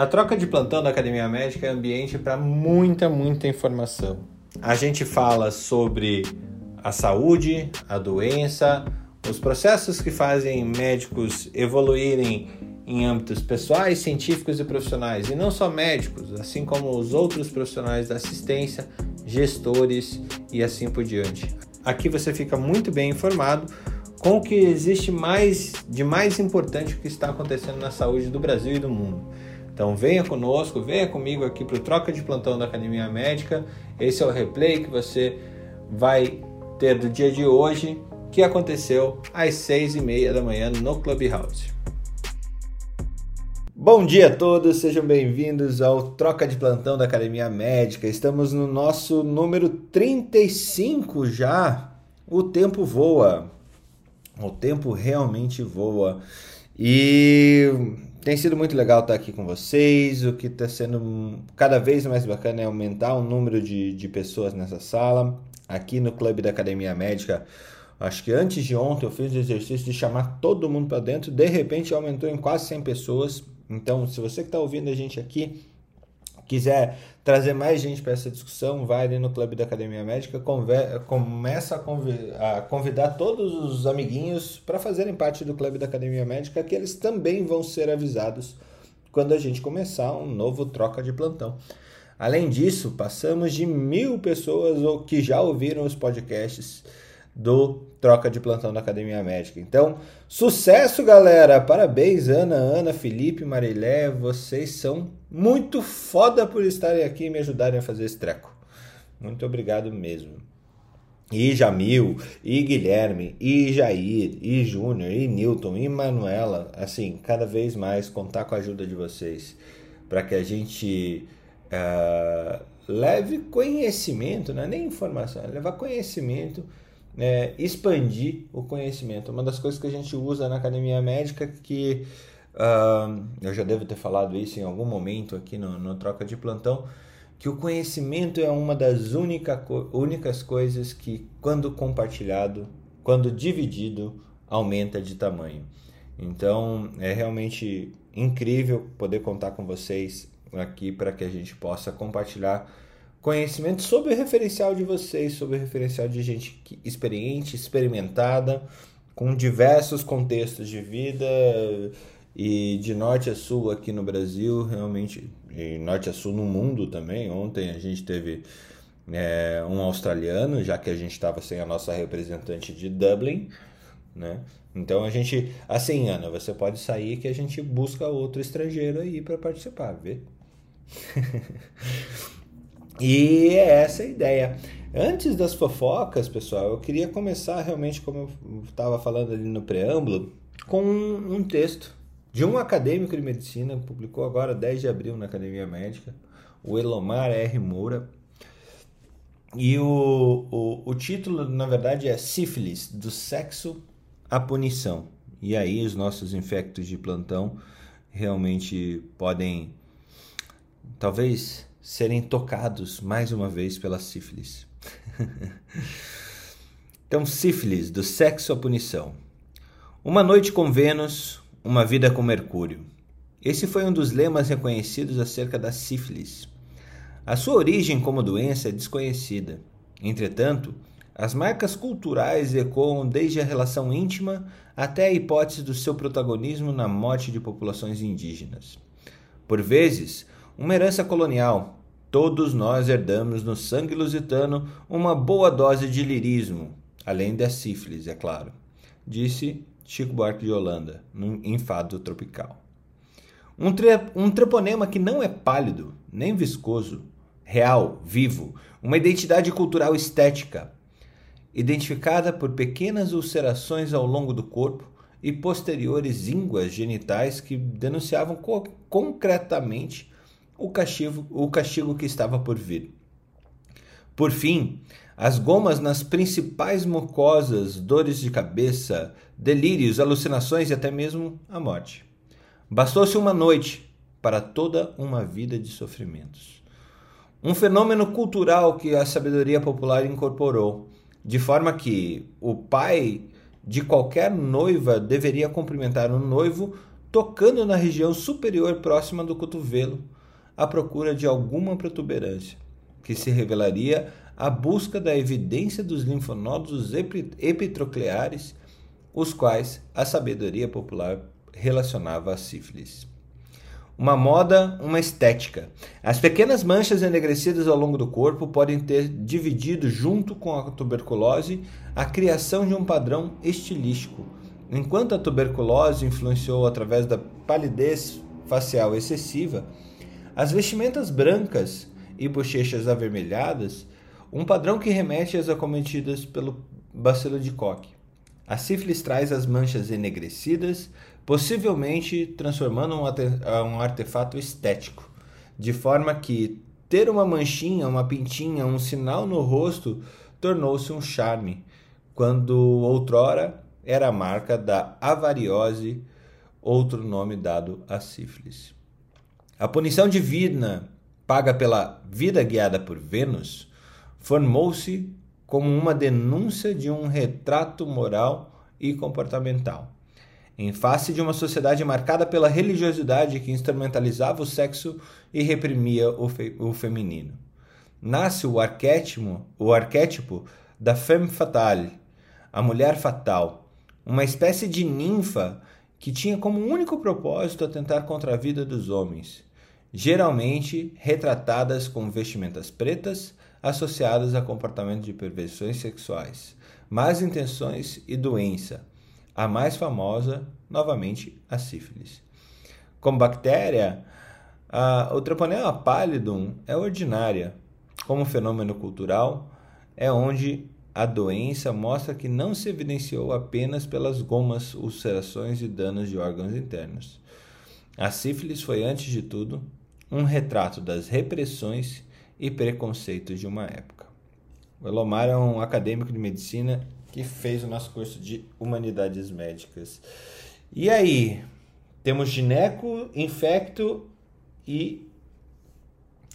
A troca de plantão da Academia Médica é ambiente para muita, muita informação. A gente fala sobre a saúde, a doença, os processos que fazem médicos evoluírem em âmbitos pessoais, científicos e profissionais, e não só médicos, assim como os outros profissionais da assistência, gestores e assim por diante. Aqui você fica muito bem informado com o que existe mais de mais importante que está acontecendo na saúde do Brasil e do mundo. Então venha conosco, venha comigo aqui para o Troca de Plantão da Academia Médica. Esse é o replay que você vai ter do dia de hoje, que aconteceu às seis e meia da manhã no Clubhouse. Bom dia a todos, sejam bem-vindos ao Troca de Plantão da Academia Médica. Estamos no nosso número 35 já. O tempo voa. O tempo realmente voa. E tem sido muito legal estar aqui com vocês. O que está sendo cada vez mais bacana é aumentar o número de, de pessoas nessa sala. Aqui no Clube da Academia Médica, acho que antes de ontem eu fiz o exercício de chamar todo mundo para dentro. De repente aumentou em quase 100 pessoas. Então, se você que está ouvindo a gente aqui quiser trazer mais gente para essa discussão, vai ali no Clube da Academia Médica, começa a a convidar todos os amiguinhos para fazerem parte do Clube da Academia Médica, que eles também vão ser avisados quando a gente começar um novo troca de plantão. Além disso, passamos de mil pessoas que já ouviram os podcasts do Troca de Plantão da Academia Médica. Então, sucesso, galera! Parabéns, Ana, Ana, Felipe, Marilé. Vocês são muito foda por estarem aqui e me ajudarem a fazer esse treco. Muito obrigado mesmo. E Jamil, e Guilherme, e Jair, e Júnior, e Newton, e Manuela. Assim, cada vez mais contar com a ajuda de vocês para que a gente uh, leve conhecimento, não é nem informação, é levar conhecimento é, expandir o conhecimento. Uma das coisas que a gente usa na academia médica que uh, eu já devo ter falado isso em algum momento aqui no, no troca de plantão, que o conhecimento é uma das única, únicas coisas que, quando compartilhado, quando dividido, aumenta de tamanho. Então é realmente incrível poder contar com vocês aqui para que a gente possa compartilhar conhecimento sobre o referencial de vocês, sobre o referencial de gente experiente, experimentada, com diversos contextos de vida e de norte a sul aqui no Brasil, realmente, e norte a sul no mundo também. Ontem a gente teve é, um australiano, já que a gente estava sem a nossa representante de Dublin, né? Então a gente, assim, Ana, você pode sair que a gente busca outro estrangeiro aí para participar, vê? E é essa a ideia. Antes das fofocas, pessoal, eu queria começar realmente, como eu estava falando ali no preâmbulo, com um texto de um acadêmico de medicina, publicou agora 10 de abril na Academia Médica, o Elomar R. Moura. E o, o, o título, na verdade, é Sífilis, do sexo à punição. E aí os nossos infectos de plantão realmente podem, talvez serem tocados mais uma vez pela sífilis. então, sífilis, do sexo à punição. Uma noite com Vênus, uma vida com Mercúrio. Esse foi um dos lemas reconhecidos acerca da sífilis. A sua origem como doença é desconhecida. Entretanto, as marcas culturais ecoam desde a relação íntima até a hipótese do seu protagonismo na morte de populações indígenas. Por vezes, uma herança colonial. Todos nós herdamos no sangue lusitano uma boa dose de lirismo, além da sífilis, é claro, disse Chico Buarque de Holanda, num enfado tropical. Um, um treponema que não é pálido, nem viscoso, real, vivo, uma identidade cultural estética, identificada por pequenas ulcerações ao longo do corpo e posteriores ínguas genitais que denunciavam co concretamente o castigo, o castigo que estava por vir. Por fim, as gomas nas principais mucosas, dores de cabeça, delírios, alucinações e até mesmo a morte. Bastou-se uma noite para toda uma vida de sofrimentos. Um fenômeno cultural que a sabedoria popular incorporou, de forma que o pai de qualquer noiva deveria cumprimentar o noivo tocando na região superior próxima do cotovelo, à procura de alguma protuberância, que se revelaria a busca da evidência dos linfonodos epitrocleares, os quais a sabedoria popular relacionava à sífilis. Uma moda, uma estética. As pequenas manchas enegrecidas ao longo do corpo podem ter dividido, junto com a tuberculose, a criação de um padrão estilístico. Enquanto a tuberculose influenciou através da palidez facial excessiva, as vestimentas brancas e bochechas avermelhadas, um padrão que remete às acometidas pelo bacilo de Koch. A sífilis traz as manchas enegrecidas, possivelmente transformando um artefato estético, de forma que ter uma manchinha, uma pintinha, um sinal no rosto tornou-se um charme, quando outrora era a marca da avariose, outro nome dado à sífilis. A punição divina, paga pela vida guiada por Vênus, formou-se como uma denúncia de um retrato moral e comportamental em face de uma sociedade marcada pela religiosidade que instrumentalizava o sexo e reprimia o, fe o feminino. Nasce o arquétipo, o arquétipo da femme fatale, a mulher fatal, uma espécie de ninfa que tinha como único propósito atentar contra a vida dos homens, geralmente retratadas com vestimentas pretas associadas a comportamento de perversões sexuais, más intenções e doença, a mais famosa, novamente, a sífilis. Como bactéria, a, o Treponema pallidum é ordinária. Como fenômeno cultural, é onde a doença mostra que não se evidenciou apenas pelas gomas, ulcerações e danos de órgãos internos. A sífilis foi, antes de tudo, um retrato das repressões e preconceitos de uma época. O Elomar é um acadêmico de medicina que fez o nosso curso de Humanidades Médicas. E aí, temos gineco, infecto e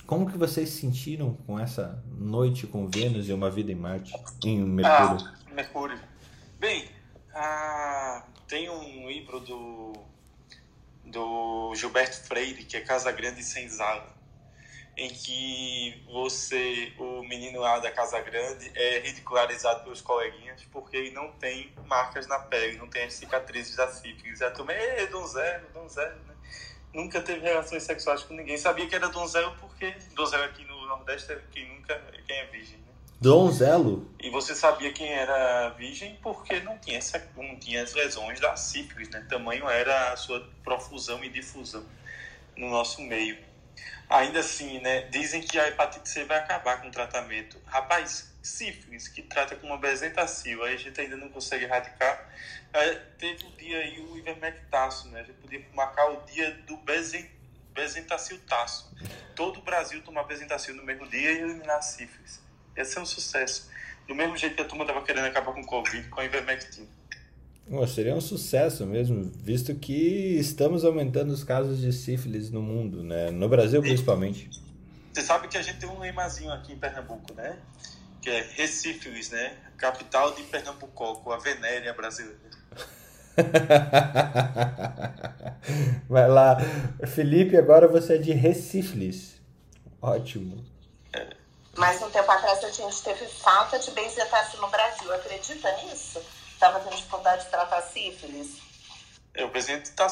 como que vocês se sentiram com essa noite com Vênus e uma vida em Marte, em Mercúrio? Ah, Mercúrio. Bem, ah, tem um livro do do Gilberto Freire que é Casa Grande sem Senzala em que você, o menino lá da Casa Grande, é ridicularizado pelos coleguinhas porque ele não tem marcas na pele, não tem as cicatrizes da sífilis. A turma, é donzelo, donzelo, né? Nunca teve relações sexuais com ninguém. Sabia que era donzelo porque donzelo aqui no Nordeste é quem nunca, quem é virgem? Donzelo? E você sabia quem era virgem porque não tinha, essa, não tinha as lesões da sífilis, né? Tamanho era a sua profusão e difusão no nosso meio. Ainda assim, né, dizem que a hepatite C vai acabar com o tratamento. Rapaz, sífilis, que trata com uma bezetacil, aí a gente ainda não consegue erradicar. É, teve um dia aí o ivermectaço, né? A gente podia marcar o dia do bezen, bezentacil-taço. Todo o Brasil tomar bezentacil no mesmo dia e eliminar sífilis. Ia ser um sucesso. Do mesmo jeito que a turma estava querendo acabar com o Covid, com a ivermectina. Oh, seria um sucesso mesmo, visto que estamos aumentando os casos de sífilis no mundo, né? No Brasil, principalmente. Você sabe que a gente tem um lemazinho aqui em Pernambuco, né? Que é Recífilis, né? Capital de Pernambuco, a venéria brasileira. Vai lá. Felipe, agora você é de Recífilis. Ótimo. Mas um tempo atrás a gente teve falta de benzetácio no Brasil. Acredita nisso? estava tendo dificuldade de tratar sífilis. É, o presidente tá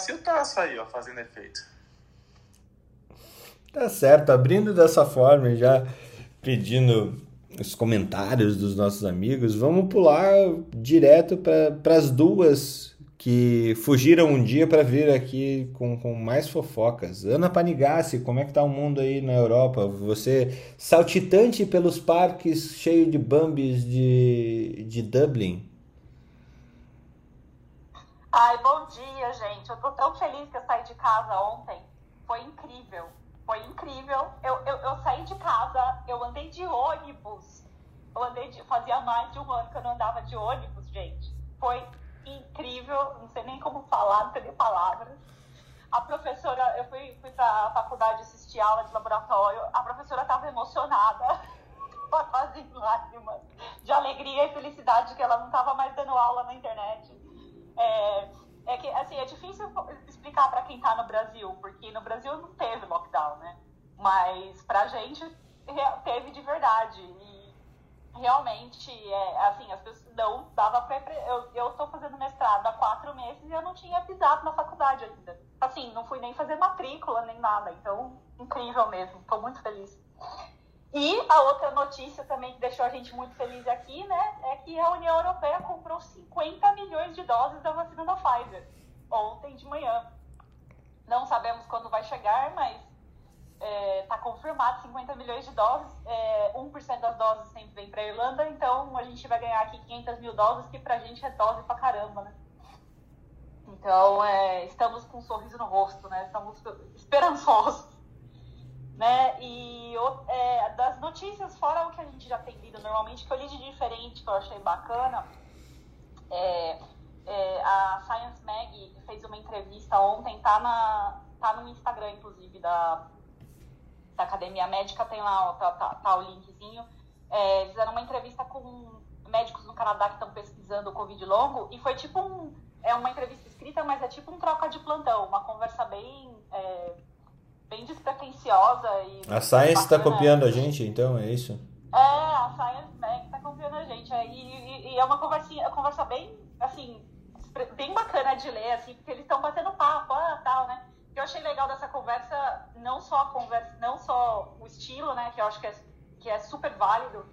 aí, ó, fazendo efeito. Tá certo, abrindo dessa forma já pedindo os comentários dos nossos amigos, vamos pular direto para as duas que fugiram um dia para vir aqui com, com mais fofocas. Ana Panigassi, como é que tá o mundo aí na Europa? Você saltitante pelos parques cheio de bambis de, de Dublin. Ai, bom dia, gente. Eu tô tão feliz que eu saí de casa ontem. Foi incrível. Foi incrível. Eu, eu, eu saí de casa, eu andei de ônibus. Eu andei de. Fazia mais de um ano que eu não andava de ônibus, gente. Foi incrível. Não sei nem como falar, não tem nem palavras. A professora, eu fui, fui pra faculdade assistir aula de laboratório. A professora tava emocionada. quase em lágrimas de alegria e felicidade que ela não tava mais dando aula na internet é, é que, assim, é difícil explicar para quem tá no Brasil, porque no Brasil não teve lockdown, né? Mas pra gente teve de verdade. E realmente, é, assim, as pessoas não dava pra. Eu, eu tô fazendo mestrado há quatro meses e eu não tinha pisado na faculdade ainda. Assim, não fui nem fazer matrícula nem nada. Então, incrível mesmo. Tô muito feliz. E a outra notícia também que deixou a gente muito feliz aqui, né, é que a União Europeia comprou 50 milhões de doses da vacina da Pfizer ontem de manhã. Não sabemos quando vai chegar, mas está é, tá confirmado 50 milhões de doses. É, 1% das doses sempre vem para a Irlanda, então a gente vai ganhar aqui 500 mil doses, que para a gente é dose para caramba, né? Então, é, estamos com um sorriso no rosto, né? Estamos esperançosos né? E é, das notícias, fora o que a gente já tem lido normalmente, que eu li de diferente, que eu achei bacana, é, é, a Science Mag fez uma entrevista ontem, tá, na, tá no Instagram, inclusive, da, da Academia Médica, tem lá, tá, tá, tá o linkzinho. É, fizeram uma entrevista com médicos no Canadá que estão pesquisando o Covid longo, e foi tipo um. É uma entrevista escrita, mas é tipo um troca de plantão, uma conversa bem. É, bem despretensiosa e. A Science está copiando a gente, então, é isso? É, a Science Mag está copiando a gente. É, e, e, e, é uma conversinha, uma conversa bem, assim, bem bacana de ler, assim, porque eles estão batendo papo, ah, tal, né? Que eu achei legal dessa conversa, não só a conversa, não só o estilo, né, que eu acho que é, que é super válido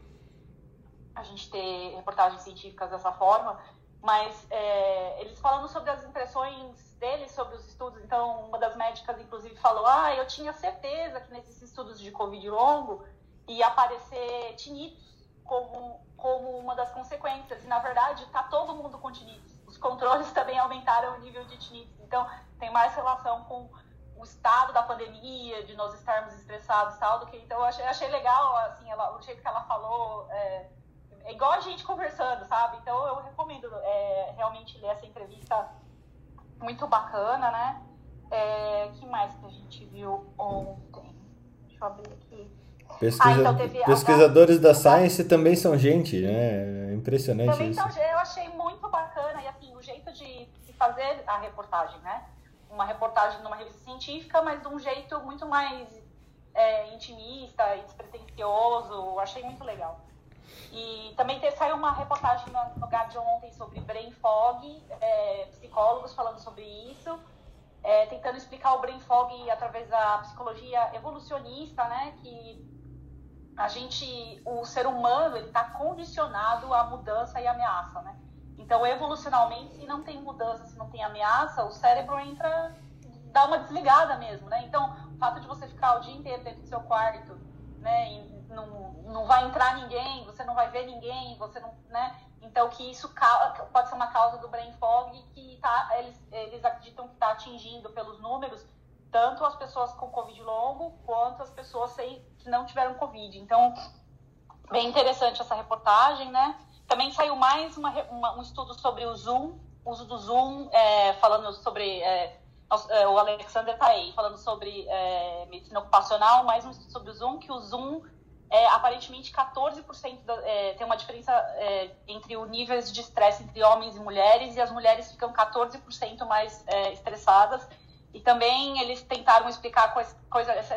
a gente ter reportagens científicas dessa forma, mas é, eles falando sobre as impressões dele sobre os estudos. Então, uma das médicas, inclusive, falou: Ah, eu tinha certeza que nesses estudos de Covid longo ia aparecer tinitos como, como uma das consequências. E, na verdade, está todo mundo com tinitos. Controles também aumentaram o nível de tinitos. Então, tem mais relação com o estado da pandemia, de nós estarmos estressados e tal, do que. Então, eu achei, achei legal, assim, ela, o jeito que ela falou. É, é igual a gente conversando, sabe? Então, eu recomendo é, realmente ler essa entrevista muito bacana, né? É, que mais que a gente viu ontem? Deixa eu abrir aqui. Pesquisa... Ah, então Pesquisadores a... da Science também são gente, né? É impressionante também isso. São, eu achei muito bacana e assim, o jeito de fazer a reportagem, né? Uma reportagem numa revista científica, mas de um jeito muito mais é, intimista e despretensioso. Achei muito legal. E também te, saiu uma reportagem no, no Guardian ontem sobre brain fog, é, psicólogos falando sobre isso, é, tentando explicar o brain fog através da psicologia evolucionista, né? Que a gente, o ser humano, ele está condicionado à mudança e ameaça, né? Então, evolucionalmente, se não tem mudança, se não tem ameaça, o cérebro entra, dá uma desligada mesmo, né? Então, o fato de você ficar o dia inteiro dentro do seu quarto, né? não, não vai entrar ninguém, você não vai ver ninguém, você não, né? Então que isso pode ser uma causa do brain fog que tá, eles, eles acreditam que está atingindo pelos números tanto as pessoas com covid longo quanto as pessoas sem, que não tiveram covid. Então bem interessante essa reportagem, né? Também saiu mais uma, uma, um estudo sobre o Zoom, uso do Zoom, é, falando sobre é, é o Alexander está aí falando sobre é, medicina ocupacional, mais um estudo sobre o Zoom, que o Zoom é, aparentemente 14% da, é, tem uma diferença é, entre o níveis de estresse entre homens e mulheres, e as mulheres ficam 14% mais é, estressadas. E também eles tentaram explicar coisa.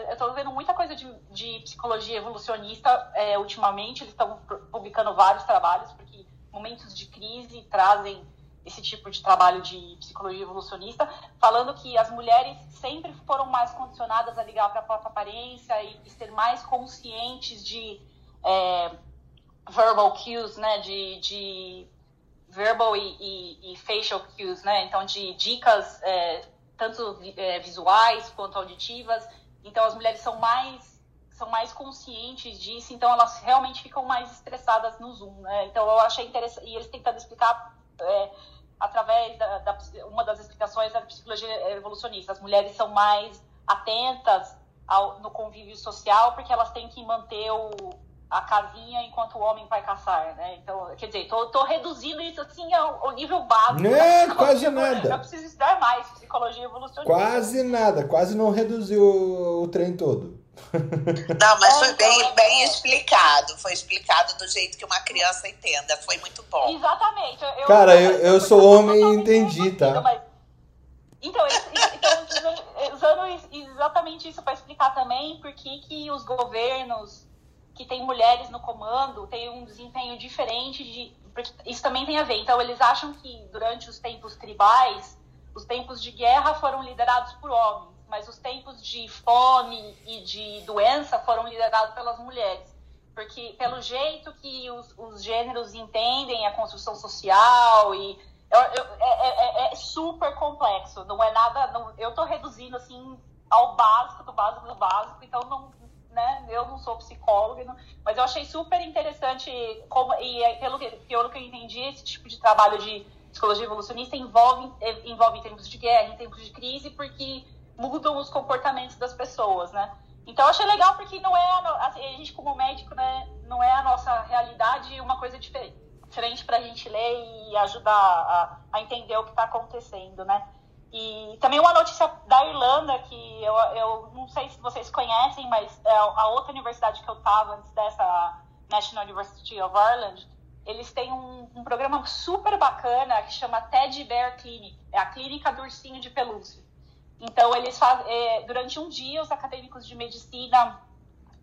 eu estou vendo muita coisa de, de psicologia evolucionista é, ultimamente, eles estão publicando vários trabalhos, porque momentos de crise trazem esse tipo de trabalho de psicologia evolucionista, falando que as mulheres sempre foram mais condicionadas a ligar para a própria aparência e, e, ser mais conscientes de é, verbal cues, né, de, de verbal e, e, e, facial cues, né, então de dicas é, tanto é, visuais quanto auditivas. Então as mulheres são mais são mais conscientes disso, então elas realmente ficam mais estressadas no Zoom, né? Então eu achei interessante e eles tentando explicar é, através da, da, uma das explicações da psicologia evolucionista. As mulheres são mais atentas ao, no convívio social porque elas têm que manter o, a casinha enquanto o homem vai caçar, né? Então, quer dizer, tô, tô reduzindo isso assim ao, ao nível básico. É, quase nada. Eu preciso estudar mais psicologia evolucionista. Quase nada, quase não reduziu o, o trem todo. Não, mas foi bem, bem explicado. Foi explicado do jeito que uma criança entenda. Foi muito bom. Exatamente. Eu, Cara, eu, eu sou homem e entendi, tá? Mas, Então, então usando exatamente isso para explicar também por que, que os governos que têm mulheres no comando têm um desempenho diferente de. Isso também tem a ver. Então, eles acham que durante os tempos tribais, os tempos de guerra foram liderados por homens, mas os tempos de fome e de doença foram liderados pelas mulheres porque pelo jeito que os, os gêneros entendem a construção social e eu, eu, é, é, é, super complexo, não é nada, não, eu estou reduzindo assim ao básico do básico do básico, então não, né, eu não sou psicóloga, mas eu achei super interessante como e é, pelo, pelo que eu entendi esse tipo de trabalho de psicologia evolucionista envolve envolve em tempos de guerra, em tempos de crise, porque mudam os comportamentos das pessoas, né? Então eu achei legal porque não é a, assim, a gente como médico, né, não é a nossa realidade uma coisa diferente, diferente para a gente ler e ajudar a, a entender o que está acontecendo, né? E também uma notícia da Irlanda que eu, eu não sei se vocês conhecem, mas é a outra universidade que eu estava antes dessa National University of Ireland, eles têm um, um, programa super bacana que chama Teddy Bear Clinic, é a clínica do ursinho de pelúcia. Então, eles fazem, é, durante um dia, os acadêmicos de medicina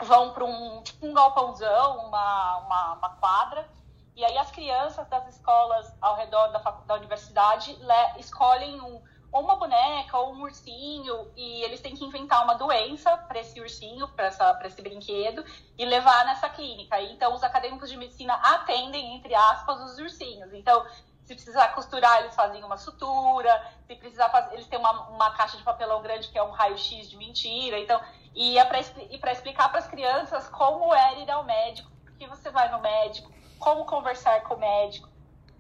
vão para um, tipo um galpãozão, uma, uma, uma, quadra, e aí as crianças das escolas ao redor da, da universidade le, escolhem um, ou uma boneca ou um ursinho, e eles têm que inventar uma doença para esse ursinho, para esse brinquedo, e levar nessa clínica. Então, os acadêmicos de medicina atendem, entre aspas, os ursinhos. Então, se precisar costurar, eles fazem uma sutura. Se precisar fazer, eles têm uma, uma caixa de papelão grande que é um raio-x de mentira. Então, e é para explicar para as crianças como é ir ao médico, por que você vai no médico, como conversar com o médico.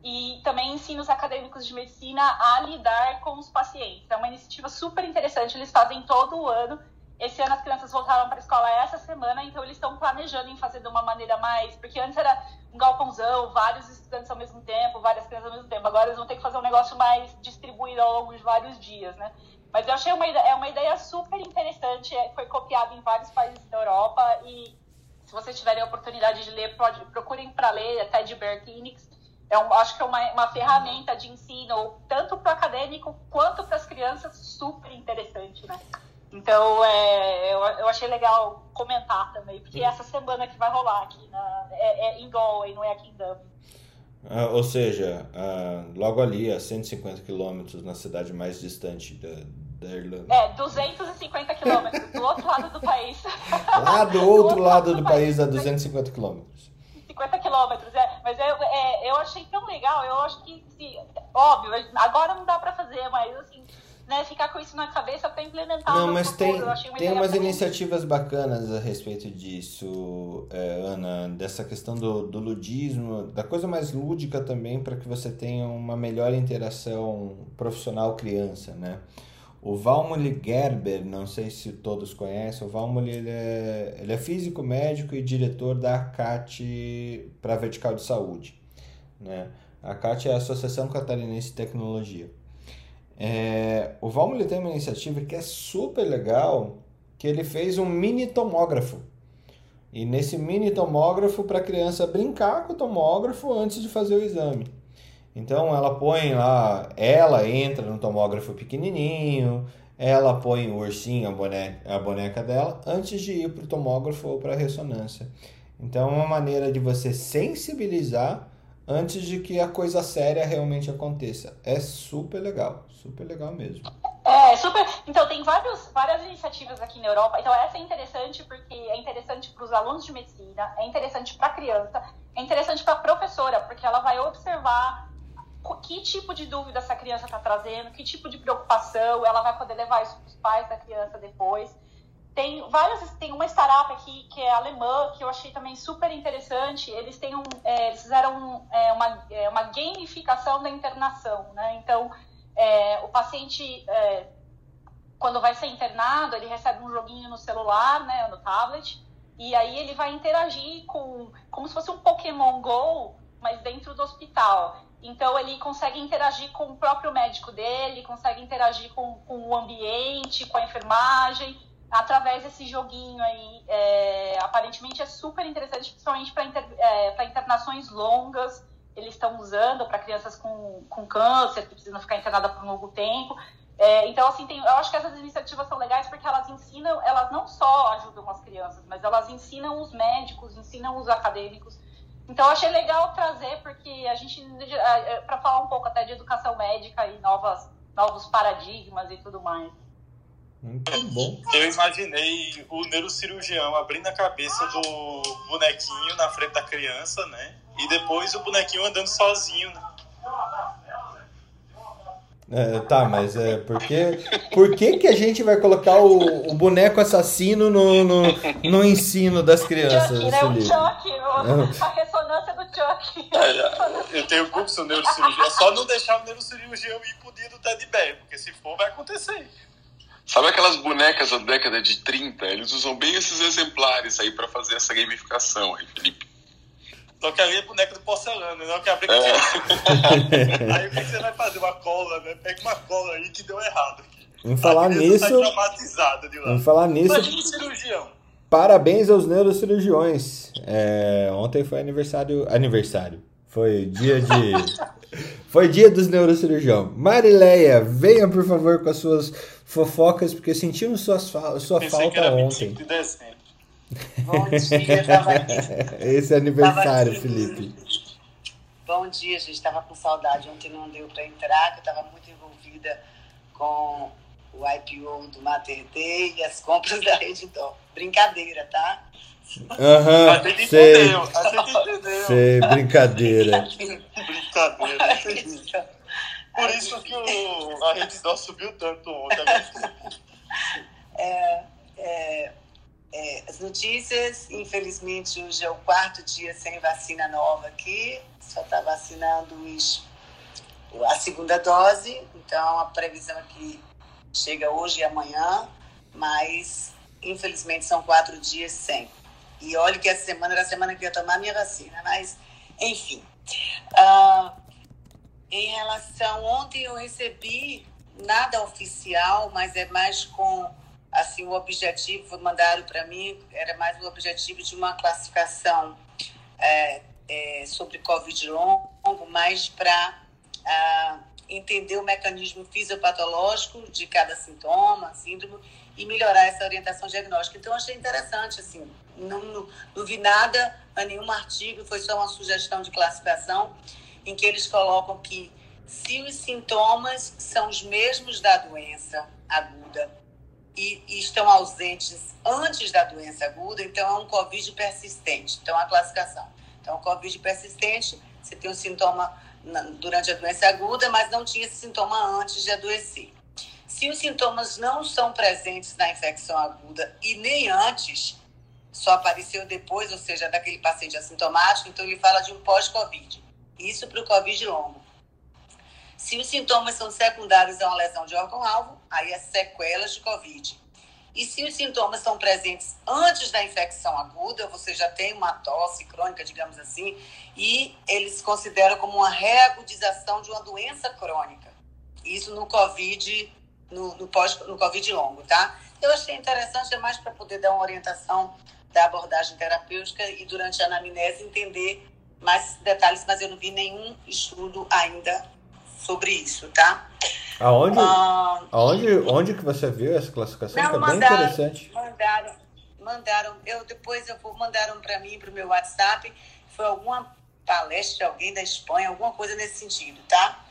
E também ensina os acadêmicos de medicina a lidar com os pacientes. É uma iniciativa super interessante, eles fazem todo o ano esse ano as crianças voltaram para a escola essa semana, então eles estão planejando em fazer de uma maneira mais. Porque antes era um galpãozão, vários estudantes ao mesmo tempo, várias crianças ao mesmo tempo. Agora eles vão ter que fazer um negócio mais distribuído ao longo de vários dias, né? Mas eu achei uma é uma ideia super interessante, é, foi copiada em vários países da Europa e se vocês tiverem a oportunidade de ler, pode, procurem para ler até de Bear Clinics. É um, acho que é uma, uma ferramenta de ensino, tanto para o acadêmico quanto para as crianças, super interessante, né? Então, é, eu, eu achei legal comentar também, porque essa semana que vai rolar aqui na, é, é em Galway, não é aqui em Dublin. Ah, ou seja, ah, logo ali, a 150 quilômetros, na cidade mais distante da, da Irlanda. É, 250 quilômetros, do outro lado do país. Lá do outro, do outro lado, do, do país, país, a 250 quilômetros. 50 quilômetros, é. Mas eu, é, eu achei tão legal, eu acho que, assim, óbvio, agora não dá pra fazer, mas assim né, ficar com isso na cabeça para implementar Não, mas tem, tem umas iniciativas bacanas a respeito disso, é, Ana, dessa questão do, do ludismo, da coisa mais lúdica também para que você tenha uma melhor interação profissional-criança, né? O Valmoli Gerber, não sei se todos conhecem, o Valmoli ele é, ele é físico, médico e diretor da ACAT para Vertical de Saúde. Né? A ACAT é a Associação Catarinense de Tecnologia. É, o Valmir tem uma iniciativa que é super legal, que ele fez um mini tomógrafo. E nesse mini tomógrafo para a criança brincar com o tomógrafo antes de fazer o exame. Então ela põe lá, ela entra no tomógrafo pequenininho, ela põe o ursinho, a boneca, a boneca dela, antes de ir para o tomógrafo ou para a ressonância. Então é uma maneira de você sensibilizar antes de que a coisa séria realmente aconteça. É super legal, super legal mesmo. É, super. Então, tem vários, várias iniciativas aqui na Europa. Então, essa é interessante porque é interessante para os alunos de medicina, é interessante para a criança, é interessante para a professora, porque ela vai observar que tipo de dúvida essa criança está trazendo, que tipo de preocupação, ela vai poder levar isso para os pais da criança depois. Tem várias, tem uma startup aqui que é alemã, que eu achei também super interessante. Eles têm um, é, eles fizeram é, uma, é, uma gamificação da internação, né? Então, é, o paciente, é, quando vai ser internado, ele recebe um joguinho no celular, né, no tablet, e aí ele vai interagir com, como se fosse um Pokémon Go, mas dentro do hospital. Então, ele consegue interagir com o próprio médico dele, consegue interagir com, com o ambiente, com a enfermagem através desse joguinho aí. É, aparentemente é super interessante, principalmente para inter, é, internações longas. Eles estão usando para crianças com, com câncer, que precisam ficar internada por um longo tempo. É, então, assim, tem, eu acho que essas iniciativas são legais porque elas ensinam, elas não só ajudam as crianças, mas elas ensinam os médicos, ensinam os acadêmicos. Então, eu achei legal trazer, porque a gente, é, é, para falar um pouco até de educação médica e novas, novos paradigmas e tudo mais. Muito bom. Eu imaginei o neurocirurgião abrindo a cabeça do bonequinho na frente da criança, né? E depois o bonequinho andando sozinho, né? É, tá, mas é porque por que, que a gente vai colocar o, o boneco assassino no, no, no, ensino das crianças? Chuck, né? O Chuck, a ressonância do Chuck. É, eu tenho curso neurocirurgia, é só não deixar o neurocirurgião ir pro dia do Ted Bear, porque se for vai acontecer. Sabe aquelas bonecas da década de 30? Eles usam bem esses exemplares aí para fazer essa gamificação aí, Felipe. Só que ali é boneca do porcelana, não que abrir é. Aí o que você vai fazer? Uma cola, né? Pega uma cola aí que deu errado. Vamos falar nisso. Tá de lá. Vamos falar nisso. Imagina cirurgião. Parabéns aos neurocirurgiões. É, ontem foi aniversário. Aniversário. Foi dia de. foi dia dos neurocirurgião. Marileia, venha por favor com as suas fofocas, porque sentimos sua, sua falta ontem. De Bom dia, tava. Esse é aniversário, Felipe. Bom dia, gente. Estava com saudade. Ontem não deu para entrar, que eu estava muito envolvida com o IPO do Mater Day e as compras da Rede Dó. Brincadeira, tá? Aham, uhum, a gente sei. entendeu, a gente entendeu. Sei, brincadeira. brincadeira, Por isso que o, a Rede Dó subiu tanto ontem. É, é, é, as notícias, infelizmente, hoje é o quarto dia sem vacina nova aqui, só está vacinando os, a segunda dose, então a previsão é que chega hoje e amanhã, mas infelizmente são quatro dias sem. E olha que essa semana era a semana que eu ia tomar minha vacina, mas enfim. Uh, em relação, ontem eu recebi nada oficial, mas é mais com assim o objetivo mandaram para mim era mais o objetivo de uma classificação é, é, sobre covid longo mais para ah, entender o mecanismo fisiopatológico de cada sintoma síndrome e melhorar essa orientação diagnóstica. Então achei interessante assim não, não, não vi nada a nenhum artigo foi só uma sugestão de classificação em que eles colocam que se os sintomas são os mesmos da doença aguda e, e, estão ausentes antes da doença aguda, então é um COVID persistente. Então, a classificação. Então, o COVID persistente, você tem um sintoma durante a doença aguda, mas não tinha esse sintoma antes de adoecer. Se os sintomas não são presentes na infecção aguda e nem antes, só apareceu depois, ou seja, daquele paciente assintomático, então ele fala de um pós-Covid. Isso para o Covid longo. Se os sintomas são secundários a uma lesão de órgão-alvo, aí é sequelas de Covid. E se os sintomas são presentes antes da infecção aguda, você já tem uma tosse crônica, digamos assim, e eles consideram como uma reagudização de uma doença crônica. Isso no COVID, no, no, pós, no COVID longo, tá? Eu achei interessante, é mais para poder dar uma orientação da abordagem terapêutica e durante a anamnese entender mais detalhes, mas eu não vi nenhum estudo ainda sobre isso, tá? Aonde, ah, aonde, onde que você viu essa classificação? Não, que é mandaram, bem interessante. Mandaram, mandaram, eu depois eu vou, mandaram para mim, para o meu WhatsApp, foi alguma palestra, alguém da Espanha, alguma coisa nesse sentido, tá?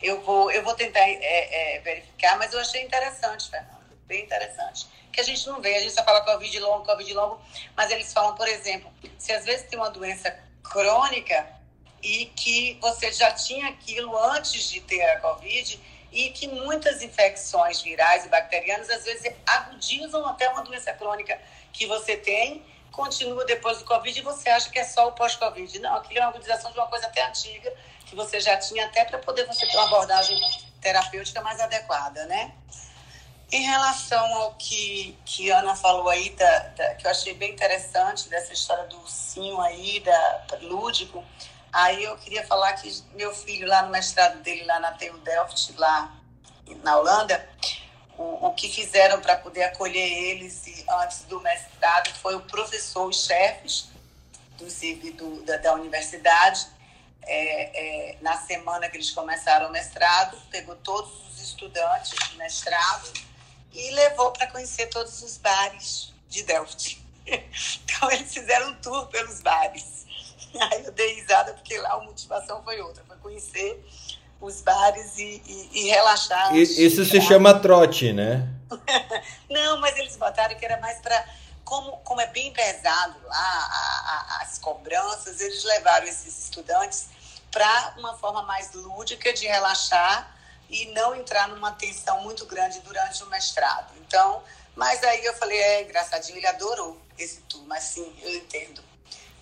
Eu vou, eu vou tentar é, é, verificar, mas eu achei interessante, Fernando, bem interessante. Que a gente não vê, a gente só fala Covid longo, Covid longo, mas eles falam, por exemplo, se às vezes tem uma doença crônica, e que você já tinha aquilo antes de ter a Covid e que muitas infecções virais e bacterianas às vezes agudizam até uma doença crônica que você tem, continua depois do Covid e você acha que é só o pós-Covid. Não, aquilo é uma agudização de uma coisa até antiga que você já tinha até para poder você ter uma abordagem terapêutica mais adequada, né? Em relação ao que, que Ana falou aí, da, da, que eu achei bem interessante, dessa história do ursinho aí, da, lúdico, Aí eu queria falar que meu filho, lá no mestrado dele, lá na TU Delft, lá na Holanda, o, o que fizeram para poder acolher eles antes do mestrado foi o professor, os chefes do, do, da, da universidade, é, é, na semana que eles começaram o mestrado, pegou todos os estudantes do mestrado e levou para conhecer todos os bares de Delft. Então eles fizeram um tour pelos bares. Aí eu dei risada porque lá a motivação foi outra, foi conhecer os bares e, e, e relaxar. Isso se chama trote, né? Não, mas eles botaram que era mais para como, como é bem pesado lá a, a, as cobranças, eles levaram esses estudantes para uma forma mais lúdica de relaxar e não entrar numa tensão muito grande durante o mestrado. Então, mas aí eu falei, é engraçadinho, ele adorou esse tour, mas sim, eu entendo.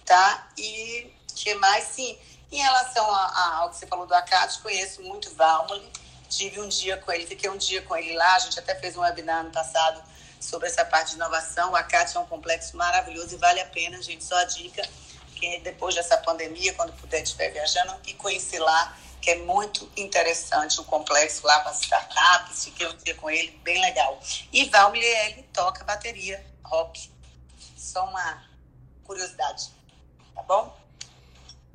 Tá? E que mais? Sim, em relação a, a, ao que você falou do Acate, conheço muito Valmoli, tive um dia com ele, fiquei um dia com ele lá, a gente até fez um webinar no passado sobre essa parte de inovação. O Acate é um complexo maravilhoso e vale a pena, gente, só a dica, que depois dessa pandemia, quando puder estiver viajando, e conhecer lá, que é muito interessante o complexo lá para startups, fiquei um dia com ele, bem legal. E Valmoli, ele toca bateria, rock. Só uma curiosidade, tá bom?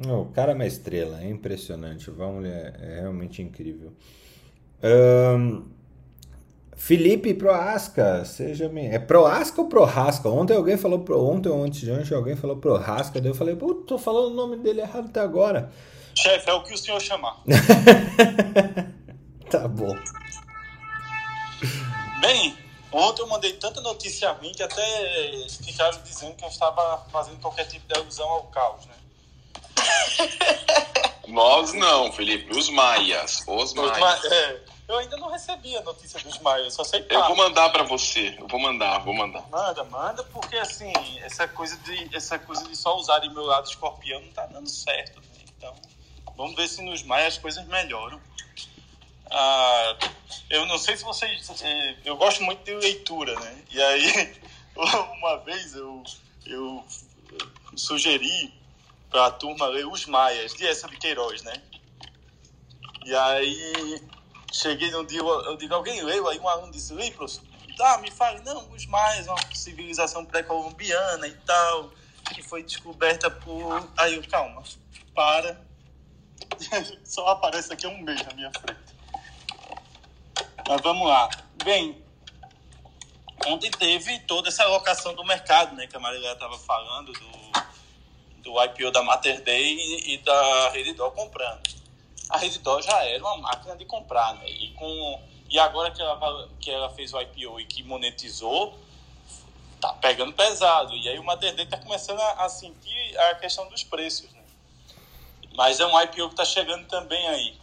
o cara é uma estrela, é impressionante. O Valmoli é, é realmente incrível. Um, Felipe Proasca, seja me... É Proasca ou Prohasca? Ontem alguém falou pro... ontem ou antes de ontem alguém falou Prohasca, daí eu falei, pô, tô falando o nome dele errado até agora. Chefe, é o que o senhor chamar. tá bom. Bem, ontem eu mandei tanta notícia a mim que até ficaram dizendo que eu estava fazendo qualquer tipo de alusão ao caos, né? Nós não, Felipe, os maias. Os maias. É, eu ainda não recebi a notícia dos maias, só sei Eu vou mandar para você. Eu vou mandar, vou mandar. Manda, manda, porque assim, essa coisa de, essa coisa de só usar meu lado escorpião não tá dando certo. Né? Então, vamos ver se nos maias as coisas melhoram. Ah, eu não sei se vocês. É, eu gosto muito de leitura, né? E aí, uma vez eu, eu sugeri para a turma ler Os Maias, de essa de Queiroz, né? E aí cheguei num dia, eu digo, alguém leu? Aí um aluno disse, li, professor? Tá, me fale, não, os Maias, uma civilização pré-colombiana e tal, que foi descoberta por. Aí eu, calma, para. Só aparece aqui um mês na minha frente. Mas vamos lá. Bem, ontem teve toda essa alocação do mercado, né, que a Maria estava falando, do do IPO da Mater Day e, da Redditor comprando. A Redditor já era uma máquina de comprar, né? E, com, e agora que ela, que ela fez o IPO e que monetizou, tá pegando pesado. E aí o Mater Day está começando a, a, sentir a questão dos preços, né? Mas é um IPO que está chegando também aí.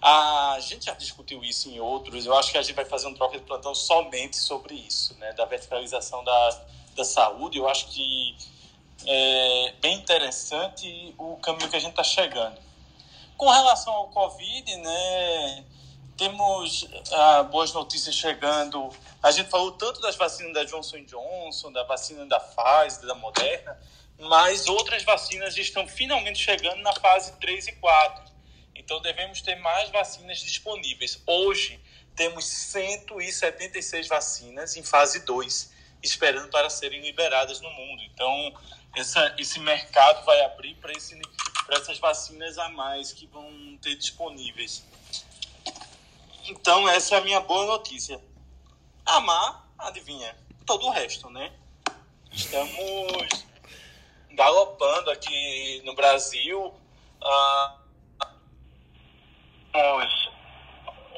A gente já discutiu isso em outros. Eu acho que a gente vai fazer um troca de plantão somente sobre isso, né? Da verticalização da, da saúde. Eu acho que é bem interessante o caminho que a gente está chegando. Com relação ao Covid, né, temos ah, boas notícias chegando. A gente falou tanto das vacinas da Johnson Johnson, da vacina da Pfizer, da Moderna, mas outras vacinas estão finalmente chegando na fase 3 e 4. Então devemos ter mais vacinas disponíveis. Hoje temos 176 vacinas em fase 2, esperando para serem liberadas no mundo. Então essa, esse mercado vai abrir para essas vacinas a mais que vão ter disponíveis. Então, essa é a minha boa notícia. A má, adivinha, todo o resto, né? Estamos galopando aqui no Brasil. Ah,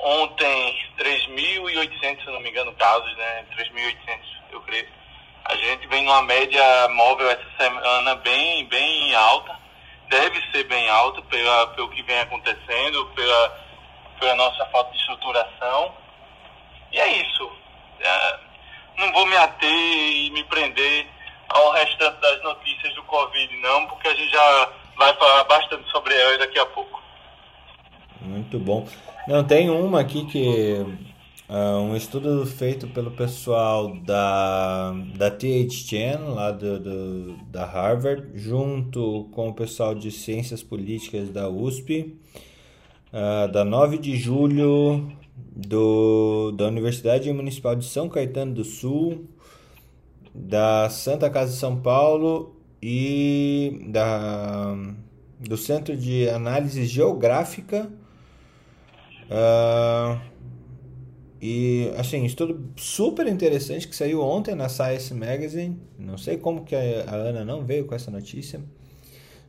ontem 3.800, se não me engano, casos, né? 3.800, eu creio a gente vem numa média móvel essa semana bem, bem alta. Deve ser bem alta pela, pelo que vem acontecendo, pela, pela nossa falta de estruturação. E é isso. É, não vou me ater e me prender ao restante das notícias do Covid, não, porque a gente já vai falar bastante sobre elas daqui a pouco. Muito bom. Não, tem uma aqui que Uh, um estudo feito pelo pessoal da, da THCN, lá do, do, da Harvard, junto com o pessoal de Ciências Políticas da USP, uh, da 9 de julho do, da Universidade Municipal de São Caetano do Sul, da Santa Casa de São Paulo e da do Centro de Análise Geográfica. Uh, e assim, estudo super interessante que saiu ontem na Science Magazine. Não sei como que a Ana não veio com essa notícia.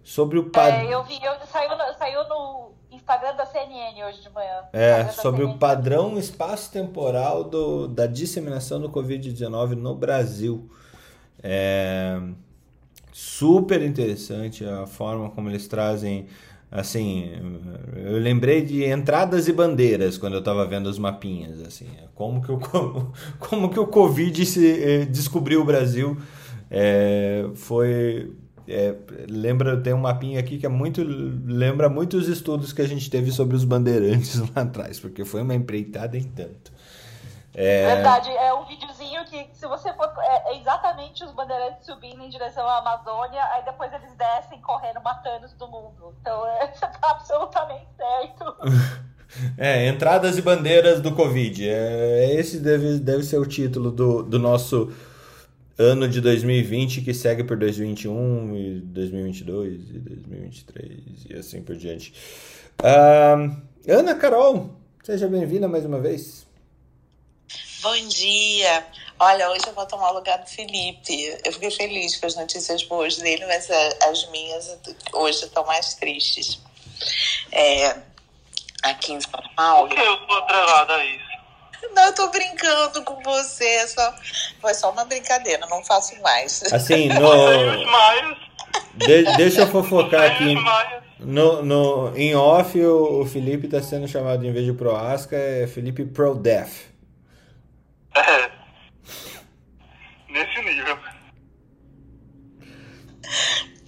Sobre o padrão. É, eu vi, eu, saiu, no, saiu no Instagram da CNN hoje de manhã. É, sobre o padrão espaço-temporal do, da disseminação do Covid-19 no Brasil. É super interessante a forma como eles trazem assim, eu lembrei de entradas e bandeiras quando eu estava vendo os mapinhas, assim, como que o, como, como que o Covid se, eh, descobriu o Brasil, é, foi, é, lembra, tem um mapinha aqui que é muito, lembra muito os estudos que a gente teve sobre os bandeirantes lá atrás, porque foi uma empreitada em tanto. É... Verdade, é um videozinho que se você for. É, é, exatamente os bandeirantes subindo em direção à Amazônia, aí depois eles descem correndo, matando todo mundo. Então é, você tá absolutamente certo. é, entradas e bandeiras do Covid. É, esse deve, deve ser o título do, do nosso ano de 2020 que segue por 2021 e 2022 e 2023 e assim por diante. Uh, Ana Carol, seja bem-vinda mais uma vez. Bom dia. Olha, hoje eu vou tomar o lugar do Felipe. Eu fiquei feliz com as notícias boas dele, mas as minhas hoje estão mais tristes. É, aqui em São Paulo. Por que eu tô atrelada a isso? Não, eu tô brincando com você. É só... Foi só uma brincadeira, não faço mais. Assim, no. De, deixa eu fofocar aqui. No, no, em off, o, o Felipe está sendo chamado, em vez de Proasca, é Felipe Pro-Def. É. Nesse nível.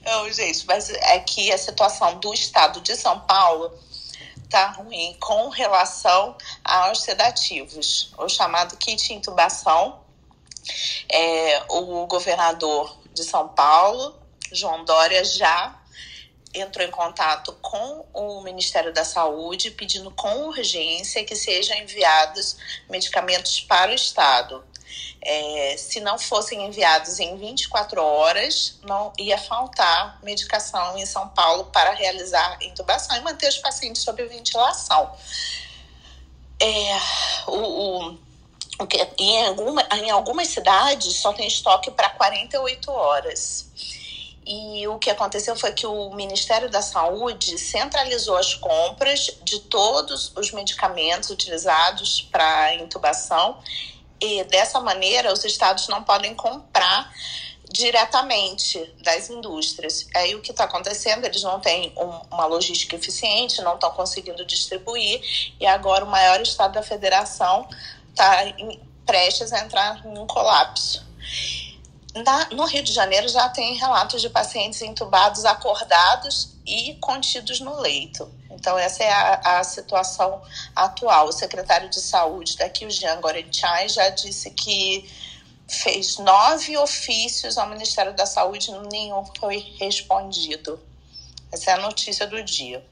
Não, gente, mas é que a situação do estado de São Paulo tá ruim com relação aos sedativos. O chamado kit intubação. É, o governador de São Paulo, João Dória, já entrou em contato com o Ministério da Saúde pedindo com urgência que sejam enviados medicamentos para o Estado. É, se não fossem enviados em 24 horas, não ia faltar medicação em São Paulo para realizar intubação e manter os pacientes sob ventilação. É, o, o, em, alguma, em algumas cidades só tem estoque para 48 horas. E o que aconteceu foi que o Ministério da Saúde centralizou as compras de todos os medicamentos utilizados para intubação e dessa maneira os estados não podem comprar diretamente das indústrias. Aí o que está acontecendo? Eles não têm um, uma logística eficiente, não estão conseguindo distribuir e agora o maior estado da federação está prestes a entrar em um colapso. Na, no Rio de Janeiro já tem relatos de pacientes entubados acordados e contidos no leito. Então, essa é a, a situação atual. O secretário de Saúde daqui, o Jean Goretchai, já disse que fez nove ofícios ao Ministério da Saúde e nenhum foi respondido. Essa é a notícia do dia.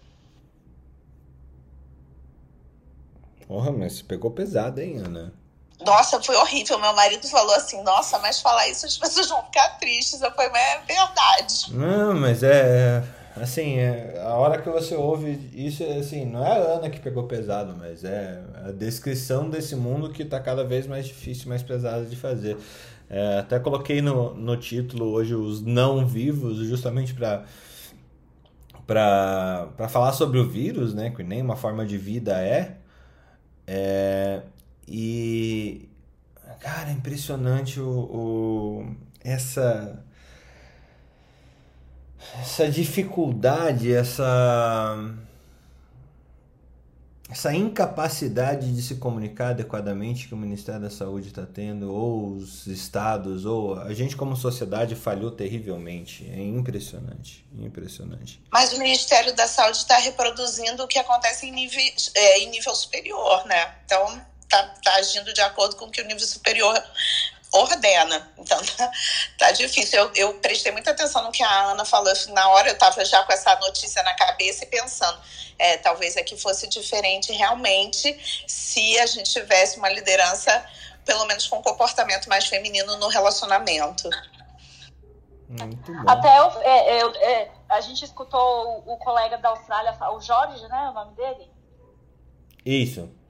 Porra, mas pegou pesado, hein, Ana? Nossa, foi horrível. Meu marido falou assim: Nossa, mas falar isso as pessoas vão ficar tristes. Eu falei, mas é verdade. Não, mas é. Assim, é, a hora que você ouve isso, assim, não é a Ana que pegou pesado, mas é a descrição desse mundo que está cada vez mais difícil, mais pesado de fazer. É, até coloquei no, no título hoje os não vivos, justamente para para falar sobre o vírus, né, que nem uma forma de vida é, é e, cara, é impressionante o, o, essa, essa dificuldade, essa, essa incapacidade de se comunicar adequadamente que o Ministério da Saúde está tendo, ou os estados, ou a gente como sociedade falhou terrivelmente. É impressionante, impressionante. Mas o Ministério da Saúde está reproduzindo o que acontece em nível, é, em nível superior, né? Então tá, tá agindo de acordo com o que o nível superior ordena. Então tá, tá difícil. Eu, eu prestei muita atenção no que a Ana falou. Na hora eu estava já com essa notícia na cabeça e pensando, é, talvez aqui fosse diferente realmente se a gente tivesse uma liderança, pelo menos com um comportamento mais feminino no relacionamento. Até eu, é, eu, é, a gente escutou o, o colega da Austrália, o Jorge, né? O nome dele? Isso.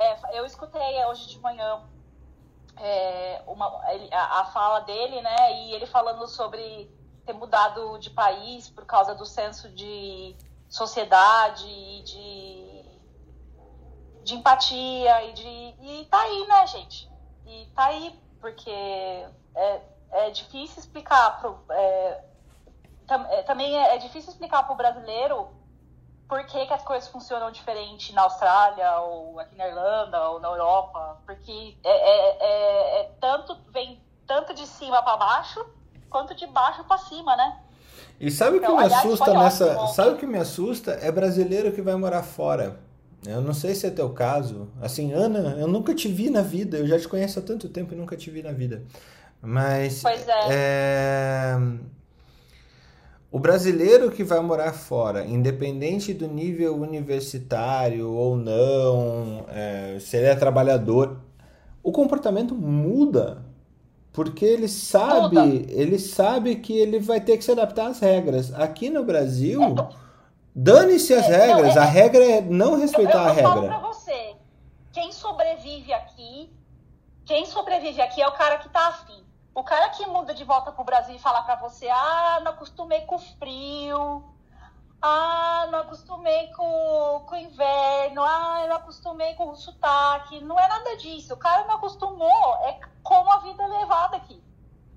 É, eu escutei hoje de manhã é, uma, a, a, fala dele, né? E ele falando sobre ter mudado de país por causa do senso de sociedade e de, de empatia e de. E tá aí, né, gente? E tá aí, porque é, é difícil explicar pro, é, tam, é, também é, é difícil explicar para o brasileiro por que, que, as coisas funcionam diferente na Austrália, ou aqui na Irlanda, ou na Europa. Porque é, é, é, é tanto, vem tanto de cima para baixo, quanto de baixo para cima, né? E sabe o que então, me aliás, assusta nessa. Ótimo. Sabe o que me assusta? É brasileiro que vai morar fora. Eu não sei se é teu caso. Assim, Ana, eu nunca te vi na vida. Eu já te conheço há tanto tempo e nunca te vi na vida. Mas. Pois é. é o brasileiro que vai morar fora, independente do nível universitário ou não, é, se ele é trabalhador, o comportamento muda. Porque ele sabe, ele sabe que ele vai ter que se adaptar às regras. Aqui no Brasil, é, dane-se as é, regras. Não, é, a regra é não respeitar eu, eu, a regra. Eu falo pra você, quem sobrevive aqui, quem sobrevive aqui é o cara que tá afim. O cara que muda de volta pro Brasil e fala para você, ah, não acostumei com frio, ah, não acostumei com, com inverno, ah, não acostumei com sotaque. Não é nada disso. O cara não acostumou, é como a vida é levada aqui.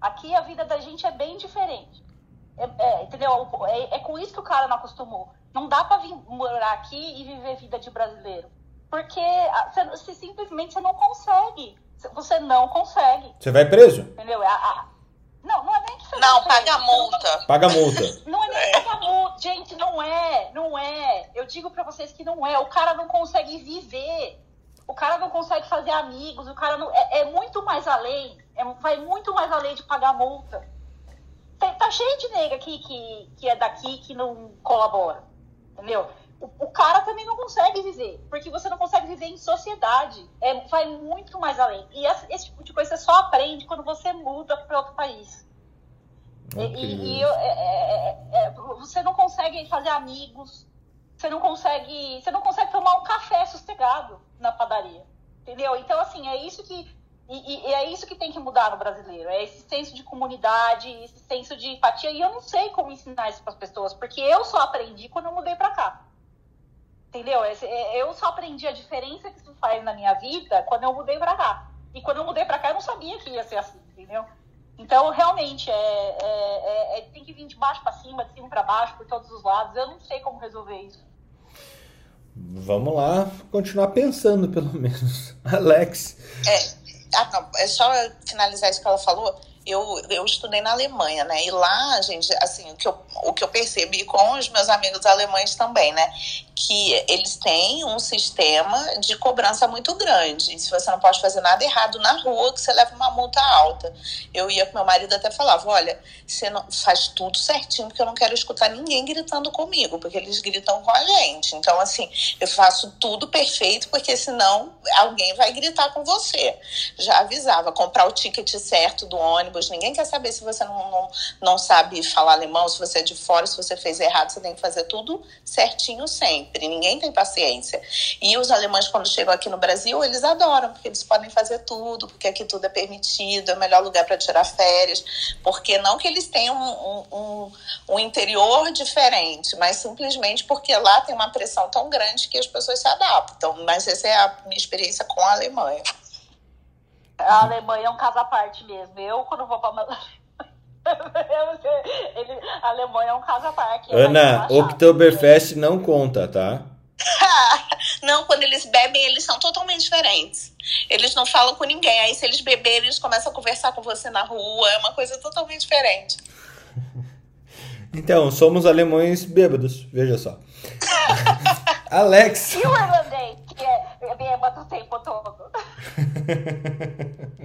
Aqui a vida da gente é bem diferente. É, é, entendeu? É, é, com isso que o cara não acostumou. Não dá para vir morar aqui e viver vida de brasileiro. Porque você, você, simplesmente você não consegue. Você não consegue. Você vai preso? Entendeu? A, a... Não, não é nem que você Não, paga multa. Paga multa. Não é nem é. paga multa. Gente, não é. Não é. Eu digo pra vocês que não é. O cara não consegue viver. O cara não consegue fazer amigos. O cara não. É, é muito mais além. É, vai muito mais além de pagar multa. Tá, tá cheio de nega aqui que, que é daqui que não colabora. Entendeu? O, cara também não consegue viver, porque você não consegue viver em sociedade. É, vai muito mais além. E esse, esse tipo de coisa você só aprende quando você muda para outro país. Okay. E, e é, é, é, é, você não consegue fazer amigos, você não consegue, você não consegue tomar um café sossegado na padaria, entendeu? Então assim é isso que e, e, é isso que tem que mudar no brasileiro, é esse senso de comunidade, esse senso de empatia. E eu não sei como ensinar isso para as pessoas, porque eu só aprendi quando eu mudei para cá. Entendeu? É, eu só aprendi a diferença que isso faz na minha vida quando eu mudei pra cá. E quando eu mudei pra cá, eu não sabia que ia ser assim, entendeu? Então, realmente, é, é, é, é tem que vir de baixo para cima, de cima para baixo, por todos os lados. Eu não sei como resolver isso. Vamos lá, continuar pensando, pelo menos. Alex. É, ah, não, é só finalizar isso que ela falou eu, eu estudei na Alemanha, né? E lá, gente, assim, o que, eu, o que eu percebi com os meus amigos alemães também, né? Que eles têm um sistema de cobrança muito grande. Se você não pode fazer nada errado na rua, que você leva uma multa alta. Eu ia com meu marido até falava, olha, você não faz tudo certinho, porque eu não quero escutar ninguém gritando comigo, porque eles gritam com a gente. Então, assim, eu faço tudo perfeito, porque senão alguém vai gritar com você. Já avisava, comprar o ticket certo do ônibus ônibus, ninguém quer saber se você não, não, não sabe falar alemão, se você é de fora, se você fez errado, você tem que fazer tudo certinho sempre. Ninguém tem paciência. E os alemães, quando chegam aqui no Brasil, eles adoram, porque eles podem fazer tudo, porque aqui tudo é permitido, é o melhor lugar para tirar férias. Porque não que eles tenham um, um, um interior diferente, mas simplesmente porque lá tem uma pressão tão grande que as pessoas se adaptam. Mas essa é a minha experiência com a Alemanha. A Alemanha é um caso à parte mesmo. Eu, quando vou para ele, a Alemanha é um caso à parte. Ana, Oktoberfest não conta, tá? não, quando eles bebem, eles são totalmente diferentes. Eles não falam com ninguém. Aí, se eles beberem, eles começam a conversar com você na rua. É uma coisa totalmente diferente. Então, somos alemães bêbados, veja só. Alex. E o irlandês, que é bêbado o tempo todo?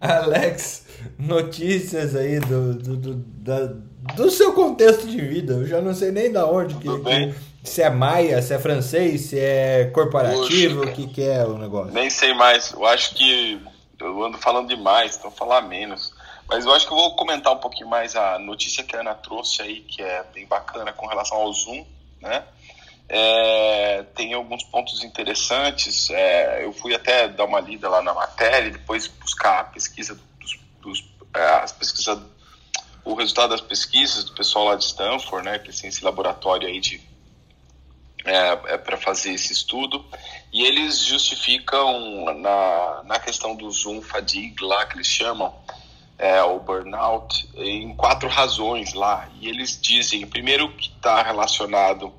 Alex, notícias aí do, do, do, da, do seu contexto de vida. Eu já não sei nem da onde que, que se é maia, se é francês, se é corporativo, o que, que é o negócio. Nem sei mais. Eu acho que eu ando falando demais, então falar menos. Mas eu acho que eu vou comentar um pouquinho mais a notícia que a Ana trouxe aí, que é bem bacana com relação ao Zoom, né? É, tem alguns pontos interessantes. É, eu fui até dar uma lida lá na matéria, depois buscar a pesquisa dos, dos é, as pesquisas, o resultado das pesquisas do pessoal lá de Stanford, né? Que tem esse laboratório aí de é, é para fazer esse estudo e eles justificam na, na questão do Zoom fatigue lá que eles chamam é, o burnout em quatro razões lá e eles dizem primeiro que está relacionado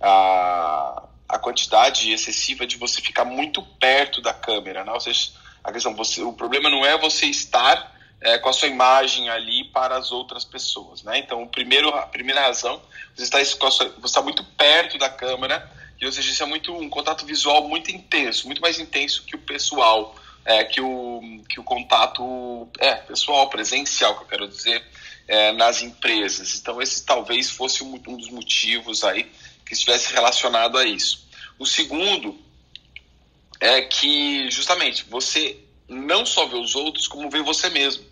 a, a quantidade excessiva de você ficar muito perto da câmera, né? Ou seja, a questão, você, o problema não é você estar é, com a sua imagem ali para as outras pessoas, né? Então, o primeiro, a primeira razão, você está, você está muito perto da câmera, e ou seja, isso é muito um contato visual muito intenso, muito mais intenso que o pessoal, é, que, o, que o contato é, pessoal, presencial, que eu quero dizer, é, nas empresas. Então, esse talvez fosse um, um dos motivos aí que estivesse relacionado a isso. O segundo é que, justamente, você não só vê os outros, como vê você mesmo.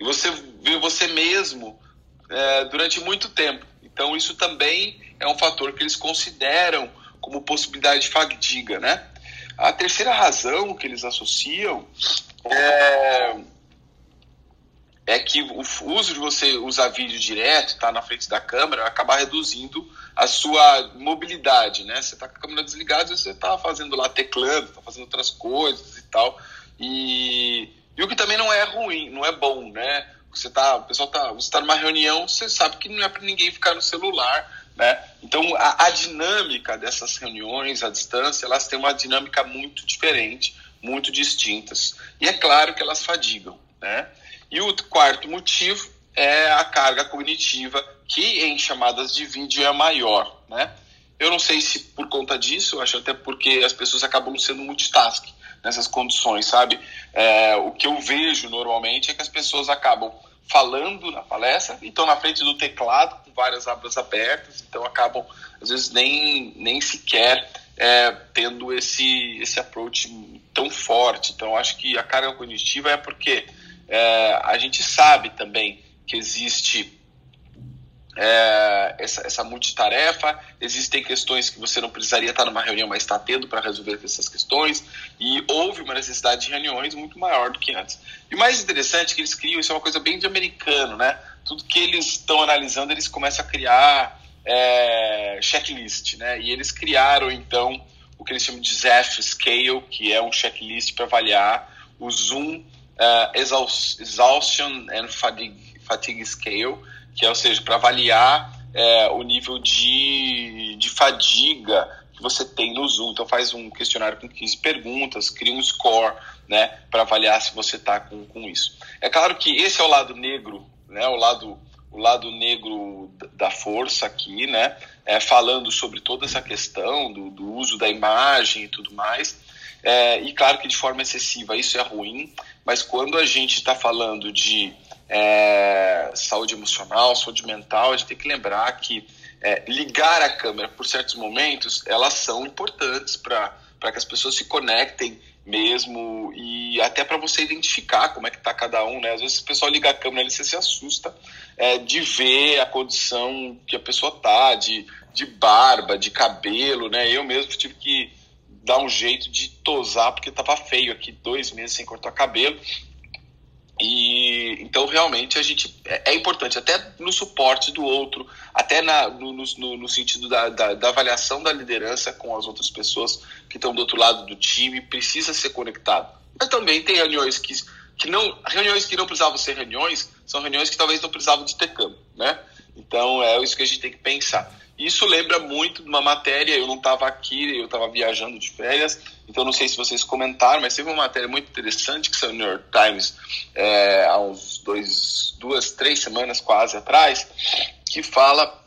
E você vê você mesmo é, durante muito tempo. Então, isso também é um fator que eles consideram como possibilidade de fadiga, né? A terceira razão que eles associam é é que o uso de você usar vídeo direto, estar tá na frente da câmera, acaba reduzindo a sua mobilidade, né? Você está com a câmera desligada, você está fazendo lá teclando, está fazendo outras coisas e tal. E, e o que também não é ruim, não é bom, né? Você tá, o pessoal tá, você está numa reunião, você sabe que não é para ninguém ficar no celular, né? Então a, a dinâmica dessas reuniões à distância, elas têm uma dinâmica muito diferente, muito distintas. E é claro que elas fadigam, né? E o quarto motivo é a carga cognitiva, que em chamadas de vídeo é maior, né? Eu não sei se por conta disso, eu acho até porque as pessoas acabam sendo multitasking nessas condições, sabe? É, o que eu vejo normalmente é que as pessoas acabam falando na palestra e estão na frente do teclado com várias abas abertas, então acabam, às vezes, nem, nem sequer é, tendo esse, esse approach tão forte. Então, acho que a carga cognitiva é porque é, a gente sabe também que existe é, essa, essa multitarefa, existem questões que você não precisaria estar numa reunião, mas está tendo para resolver essas questões, e houve uma necessidade de reuniões muito maior do que antes. E o mais interessante é que eles criam, isso é uma coisa bem de americano, né? Tudo que eles estão analisando, eles começam a criar é, checklist, né? E eles criaram, então, o que eles chamam de ZEF Scale, que é um checklist para avaliar o Zoom uh, exhaustion and fatigue, fatigue scale, que é, ou seja, para avaliar é, o nível de, de fadiga que você tem no Zoom. Então faz um questionário com 15 perguntas, cria um score, né, para avaliar se você está com, com isso. É claro que esse é o lado negro, né, o lado o lado negro da força aqui, né, é, falando sobre toda essa questão do, do uso da imagem e tudo mais. É, e claro que de forma excessiva isso é ruim, mas quando a gente está falando de é, saúde emocional, saúde mental, a gente tem que lembrar que é, ligar a câmera por certos momentos, elas são importantes para que as pessoas se conectem mesmo e até para você identificar como é que está cada um, né? Às vezes o pessoal liga a câmera e você se assusta é, de ver a condição que a pessoa tá, de, de barba, de cabelo, né? Eu mesmo tive que dar um jeito de tosar porque tava feio aqui, dois meses sem cortar cabelo. E então realmente a gente é, é importante até no suporte do outro, até na, no, no, no sentido da, da, da, avaliação da liderança com as outras pessoas que estão do outro lado do time, precisa ser conectado. Mas também tem reuniões que, que não reuniões que não precisavam ser reuniões, são reuniões que talvez não precisavam de ter câmbio, né? Então é isso que a gente tem que pensar. Isso lembra muito de uma matéria, eu não estava aqui, eu estava viajando de férias, então não sei se vocês comentaram, mas teve uma matéria muito interessante que saiu no New York Times é, há uns dois, duas, três semanas quase atrás, que fala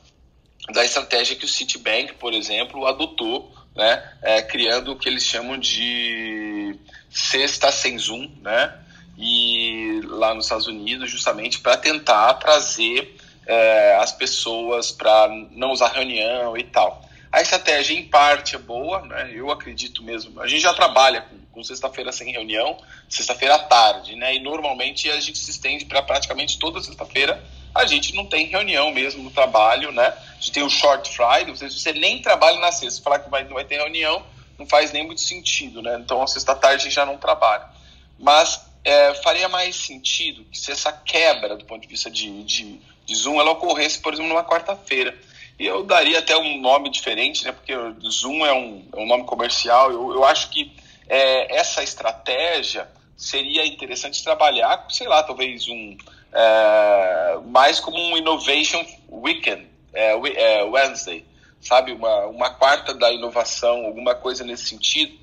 da estratégia que o Citibank, por exemplo, adotou, né, é, criando o que eles chamam de cesta sem zoom, né, e lá nos Estados Unidos, justamente para tentar trazer é, as pessoas para não usar reunião e tal. A estratégia, em parte, é boa, né? eu acredito mesmo. A gente já trabalha com, com sexta-feira sem reunião, sexta-feira à tarde, né? E normalmente a gente se estende para praticamente toda sexta-feira. A gente não tem reunião mesmo no trabalho, né? A gente tem o short Friday, se você nem trabalha na sexta, falar que vai, não vai ter reunião, não faz nem muito sentido, né? Então a sexta-tarde já não trabalha. Mas é, faria mais sentido que se essa quebra do ponto de vista de, de, de Zoom ela ocorresse, por exemplo, numa quarta-feira. E eu daria até um nome diferente, né? Porque Zoom é um, é um nome comercial. Eu, eu acho que é, essa estratégia seria interessante trabalhar, sei lá, talvez um é, mais como um Innovation Weekend, é, é, Wednesday, sabe? Uma, uma quarta da inovação, alguma coisa nesse sentido,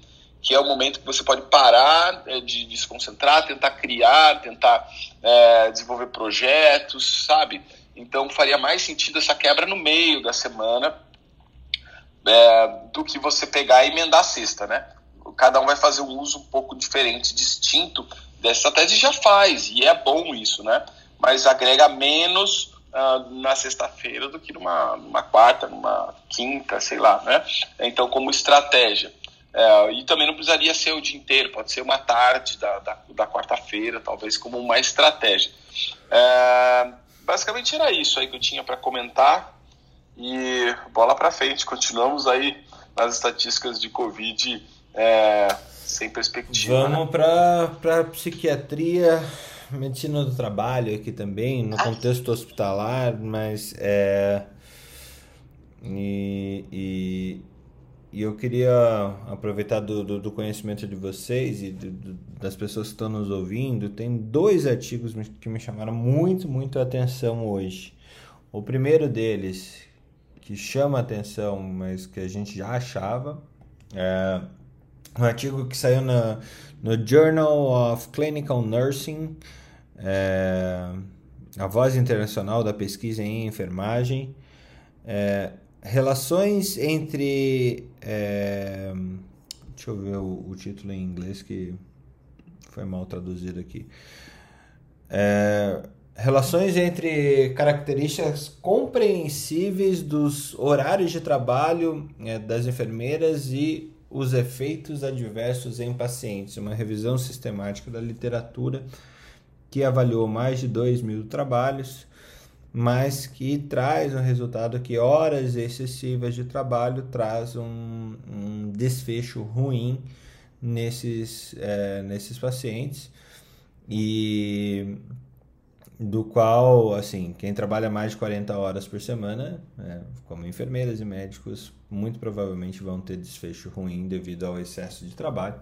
que é o momento que você pode parar é, de, de se concentrar, tentar criar, tentar é, desenvolver projetos, sabe? Então faria mais sentido essa quebra no meio da semana é, do que você pegar e emendar a sexta, né? Cada um vai fazer um uso um pouco diferente, distinto dessa estratégia já faz, e é bom isso, né? Mas agrega menos uh, na sexta-feira do que numa, numa quarta, numa quinta, sei lá, né? Então, como estratégia. É, e também não precisaria ser o dia inteiro, pode ser uma tarde da, da, da quarta-feira, talvez como uma estratégia. É, basicamente era isso aí que eu tinha para comentar. E bola para frente, continuamos aí nas estatísticas de Covid é, sem perspectiva. Vamos né? para psiquiatria, medicina do trabalho aqui também, no contexto hospitalar, mas é. E, e, e eu queria aproveitar do, do, do conhecimento de vocês e do, das pessoas que estão nos ouvindo. Tem dois artigos que me chamaram muito, muito a atenção hoje. O primeiro deles, que chama atenção, mas que a gente já achava, é um artigo que saiu na, no Journal of Clinical Nursing, é, a voz internacional da pesquisa em enfermagem, é, relações entre. É, deixa eu ver o, o, título em inglês que foi mal traduzido aqui. É, relações entre características compreensíveis dos horários de trabalho é, das enfermeiras e os efeitos adversos em pacientes, uma revisão sistemática da literatura que avaliou mais de 2 mil trabalhos, mas que traz um resultado que horas excessivas de trabalho traz um, um desfecho ruim nesses, é, nesses pacientes e do qual, assim, quem trabalha mais de 40 horas por semana, é, como enfermeiras e médicos, muito provavelmente vão ter desfecho ruim devido ao excesso de trabalho.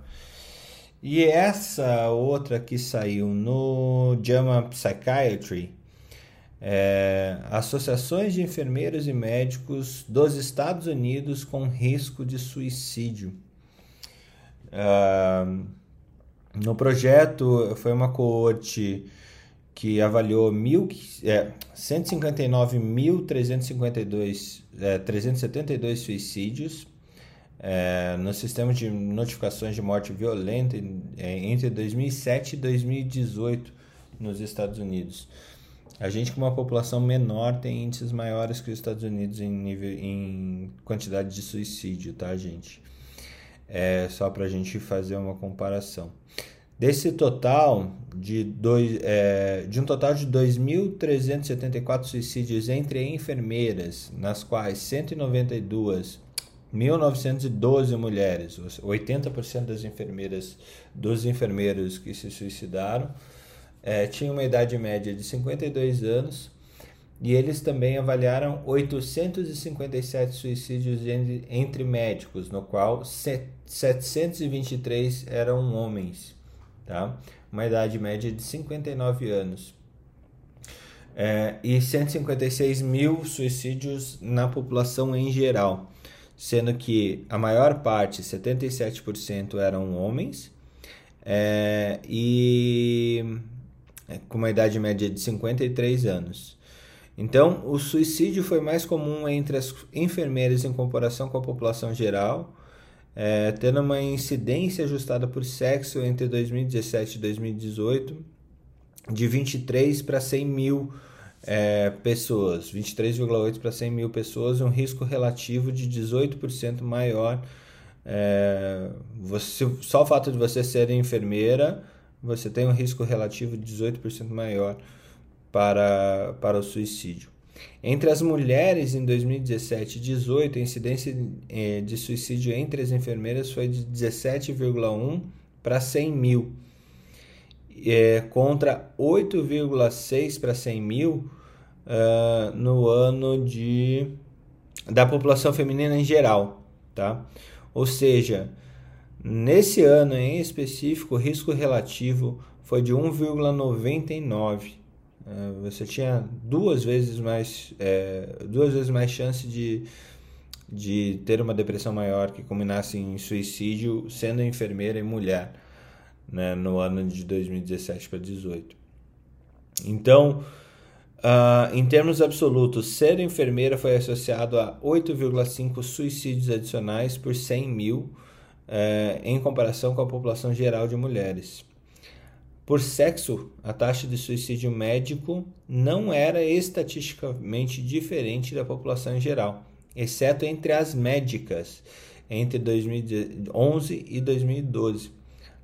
E essa outra que saiu no JAMA Psychiatry, é, associações de enfermeiros e médicos dos Estados Unidos com risco de suicídio. Uh, no projeto foi uma coorte que avaliou mil, é, 159.352 é, 372 suicídios é, no sistema de notificações de morte violenta é, entre 2007 e 2018 nos Estados Unidos. A gente com uma população menor tem índices maiores que os Estados Unidos em nível em quantidade de suicídio, tá, gente? É só para a gente fazer uma comparação. Desse total de, dois, é, de um total de 2.374 suicídios entre enfermeiras, nas quais 192 1.912 mulheres, 80% das enfermeiras, dos enfermeiros que se suicidaram, é, tinham uma idade média de 52 anos e eles também avaliaram 857 suicídios entre, entre médicos, no qual 723 eram homens tá? uma idade média de 59 anos. É, e 156 mil suicídios na população em geral, sendo que a maior parte, 77%, eram homens é, e é, com uma idade média de 53 anos. Então, o suicídio foi mais comum entre as enfermeiras em comparação com a população geral, é, tendo uma incidência ajustada por sexo entre 2017 e 2018 de 23 para 100 mil é, pessoas, 23,8 para 100 mil pessoas, um risco relativo de 18% maior é, você, só o fato de você ser enfermeira, você tem um risco relativo de 18% maior para, para o suicídio. Entre as mulheres em 2017 e 2018, a incidência é, de suicídio entre as enfermeiras foi de 17,1 para 100 mil, é, contra 8,6 para 100 mil uh, no ano de da população feminina em geral, tá? Ou seja, nesse ano em específico, o risco relativo foi de 1,99. É, você tinha duas vezes mais, é, duas vezes mais chance de, de ter uma depressão maior que culminasse em suicídio sendo enfermeira e mulher né, no ano de 2017 para 2018. Então, Uh, em termos absolutos, ser enfermeira foi associado a 8,5 suicídios adicionais por 100 mil, uh, em comparação com a população geral de mulheres. Por sexo, a taxa de suicídio médico não era estatisticamente diferente da população em geral, exceto entre as médicas, entre 2011 e 2012.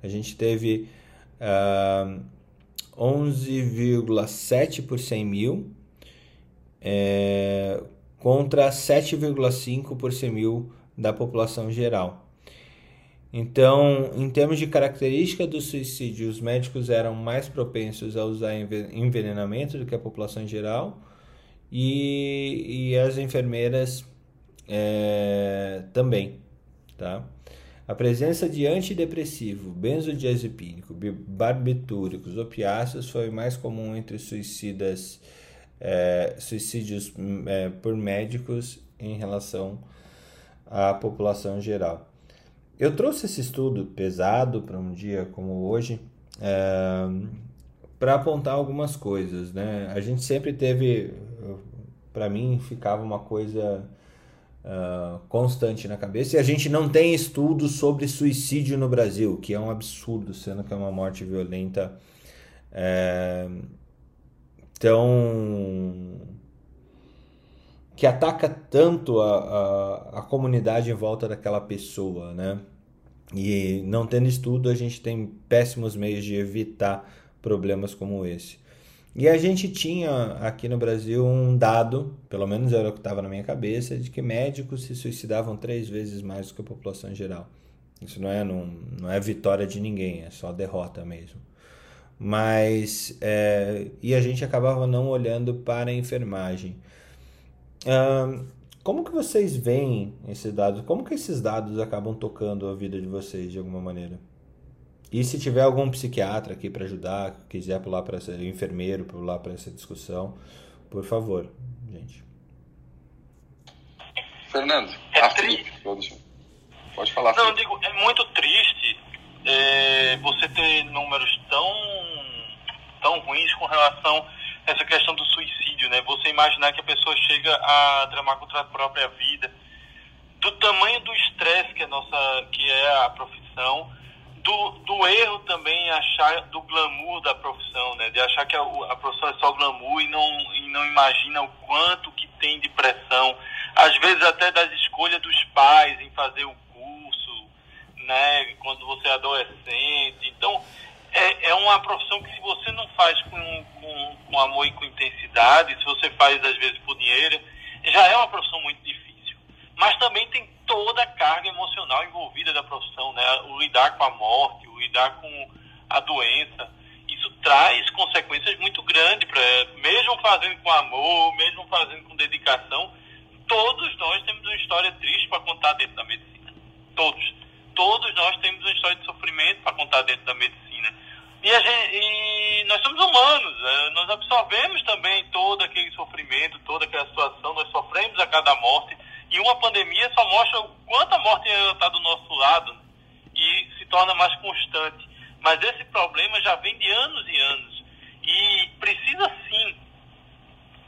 A gente teve. Uh, 11,7 por 100 mil é, contra 7,5 por 100 mil da população geral. Então, em termos de característica do suicídio, os médicos eram mais propensos a usar envenenamento do que a população em geral e, e as enfermeiras é, também, tá? A presença de antidepressivo, benzodiazepínico, barbitúricos, opiáceos foi mais comum entre suicidas, é, suicídios é, por médicos em relação à população geral. Eu trouxe esse estudo pesado para um dia como hoje é, para apontar algumas coisas. Né? A gente sempre teve, para mim, ficava uma coisa uh, constante na cabeça. E a gente não tem estudos sobre suicídio no Brasil, que é um absurdo, sendo que é uma morte violenta é, tão. que ataca tanto a, a, a comunidade em volta daquela pessoa, né? E não tendo estudo, a gente tem péssimos meios de evitar problemas como esse. E a gente tinha aqui no Brasil um dado, pelo menos era o que estava na minha cabeça, de que médicos se suicidavam três vezes mais do que a população em geral. Isso não é, não, não é vitória de ninguém, é só derrota mesmo. Mas, é, e a gente acabava não olhando para a enfermagem. Como que vocês veem esses dados? Como que esses dados acabam tocando a vida de vocês de alguma maneira? E se tiver algum psiquiatra aqui para ajudar, quiser pular para ser enfermeiro, pular para essa discussão, por favor, gente. Fernando, é triste. Pode falar. Não, eu digo, é muito triste é, você ter números tão, tão ruins com relação a essa questão do suicídio, né? Você imaginar que a pessoa chega a tramar contra a própria vida, do tamanho do estresse que, a nossa, que é a profissão, do, do erro também achar do glamour da profissão, né? De achar que a, a profissão é só glamour e não, e não imagina o quanto que tem de pressão. Às vezes até das escolhas dos pais em fazer o curso, né? Quando você é adolescente. Então, é, é uma profissão que se você não faz com, com, com amor e com intensidade, se você faz às vezes por dinheiro, já é uma profissão muito difícil. Mas também tem toda a carga emocional envolvida da profissão, né? O lidar com a morte, o lidar com a doença, isso traz consequências muito grandes para, mesmo fazendo com amor, mesmo fazendo com dedicação, todos nós temos uma história triste para contar dentro da medicina. Todos, todos nós temos uma história de sofrimento para contar dentro da medicina. E, gente, e, nós somos humanos, né? nós absorvemos também todo aquele sofrimento, toda aquela situação, nós sofremos a cada morte e uma pandemia só mostra o quanto a morte está do nosso lado e se torna mais constante. Mas esse problema já vem de anos e anos. E precisa sim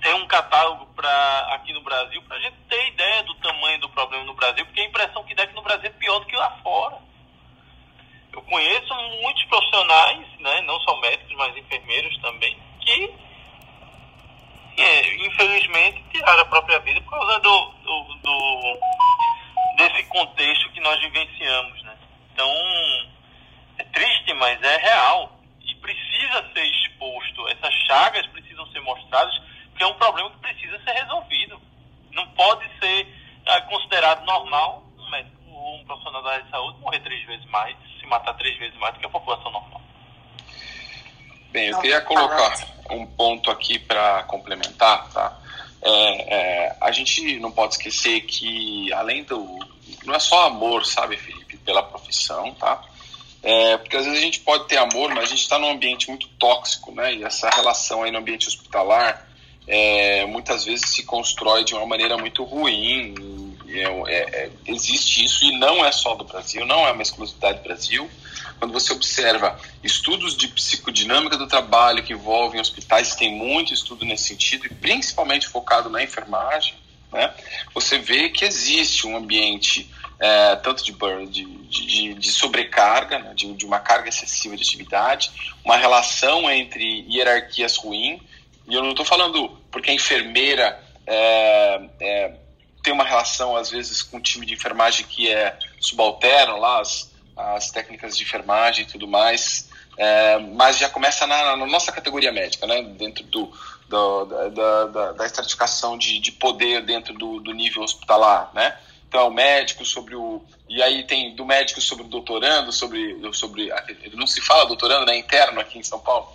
ter um catálogo para aqui no Brasil para a gente ter ideia do tamanho do problema no Brasil, porque a impressão que dá é que no Brasil é pior do que lá fora. Eu conheço muitos profissionais, né, não só médicos, mas enfermeiros também, que é, infelizmente tiraram a própria vida por causa do, do, do, desse contexto que nós vivenciamos, né? Então, é triste, mas é real e precisa ser exposto. Essas chagas precisam ser mostradas, porque é um problema que precisa ser resolvido. Não pode ser é, considerado normal um profissional da área de saúde morrer três vezes mais, se matar três vezes mais do que a população normal. Bem, eu queria colocar um ponto aqui para complementar, tá? É, é, a gente não pode esquecer que além do não é só amor, sabe, Felipe, pela profissão, tá? É, porque às vezes a gente pode ter amor, mas a gente está num ambiente muito tóxico, né? E essa relação aí no ambiente hospitalar é, muitas vezes se constrói de uma maneira muito ruim. É, é, existe isso e não é só do Brasil, não é uma exclusividade do Brasil. Quando você observa estudos de psicodinâmica do trabalho que envolvem hospitais, tem muito estudo nesse sentido, e principalmente focado na enfermagem, né, você vê que existe um ambiente é, tanto de, de, de, de sobrecarga, né, de, de, uma carga excessiva de atividade, uma relação entre hierarquias ruim, e eu não estou falando porque a enfermeira é, é, tem uma relação, às vezes, com o time de enfermagem que é subalterno, lá, as, as técnicas de enfermagem e tudo mais, é, mas já começa na, na, nossa categoria médica, né, dentro do, do da, da, da, estratificação de, de poder dentro do, do nível hospitalar, né? Então, o médico sobre o. E aí tem do médico sobre o doutorando, sobre. sobre não se fala doutorando, né? Interno aqui em São Paulo.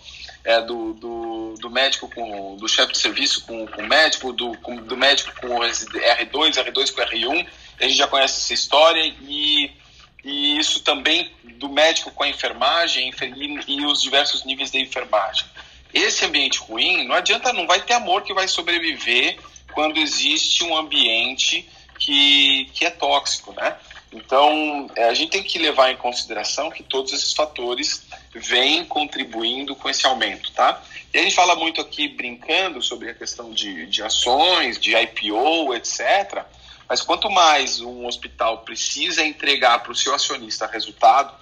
É do, do, do médico com. do chefe de serviço com, com o médico, do, com, do médico com R2, R2 com R1. A gente já conhece essa história e e isso também do médico com a enfermagem e, e os diversos níveis de enfermagem. Esse ambiente ruim, não adianta, não vai ter amor que vai sobreviver quando existe um ambiente que, que é tóxico, né? Então, é, a gente tem que levar em consideração que todos esses fatores vêm contribuindo com esse aumento, tá? E a gente fala muito aqui, brincando, sobre a questão de, de ações, de IPO, etc., mas quanto mais um hospital precisa entregar para o seu acionista resultado,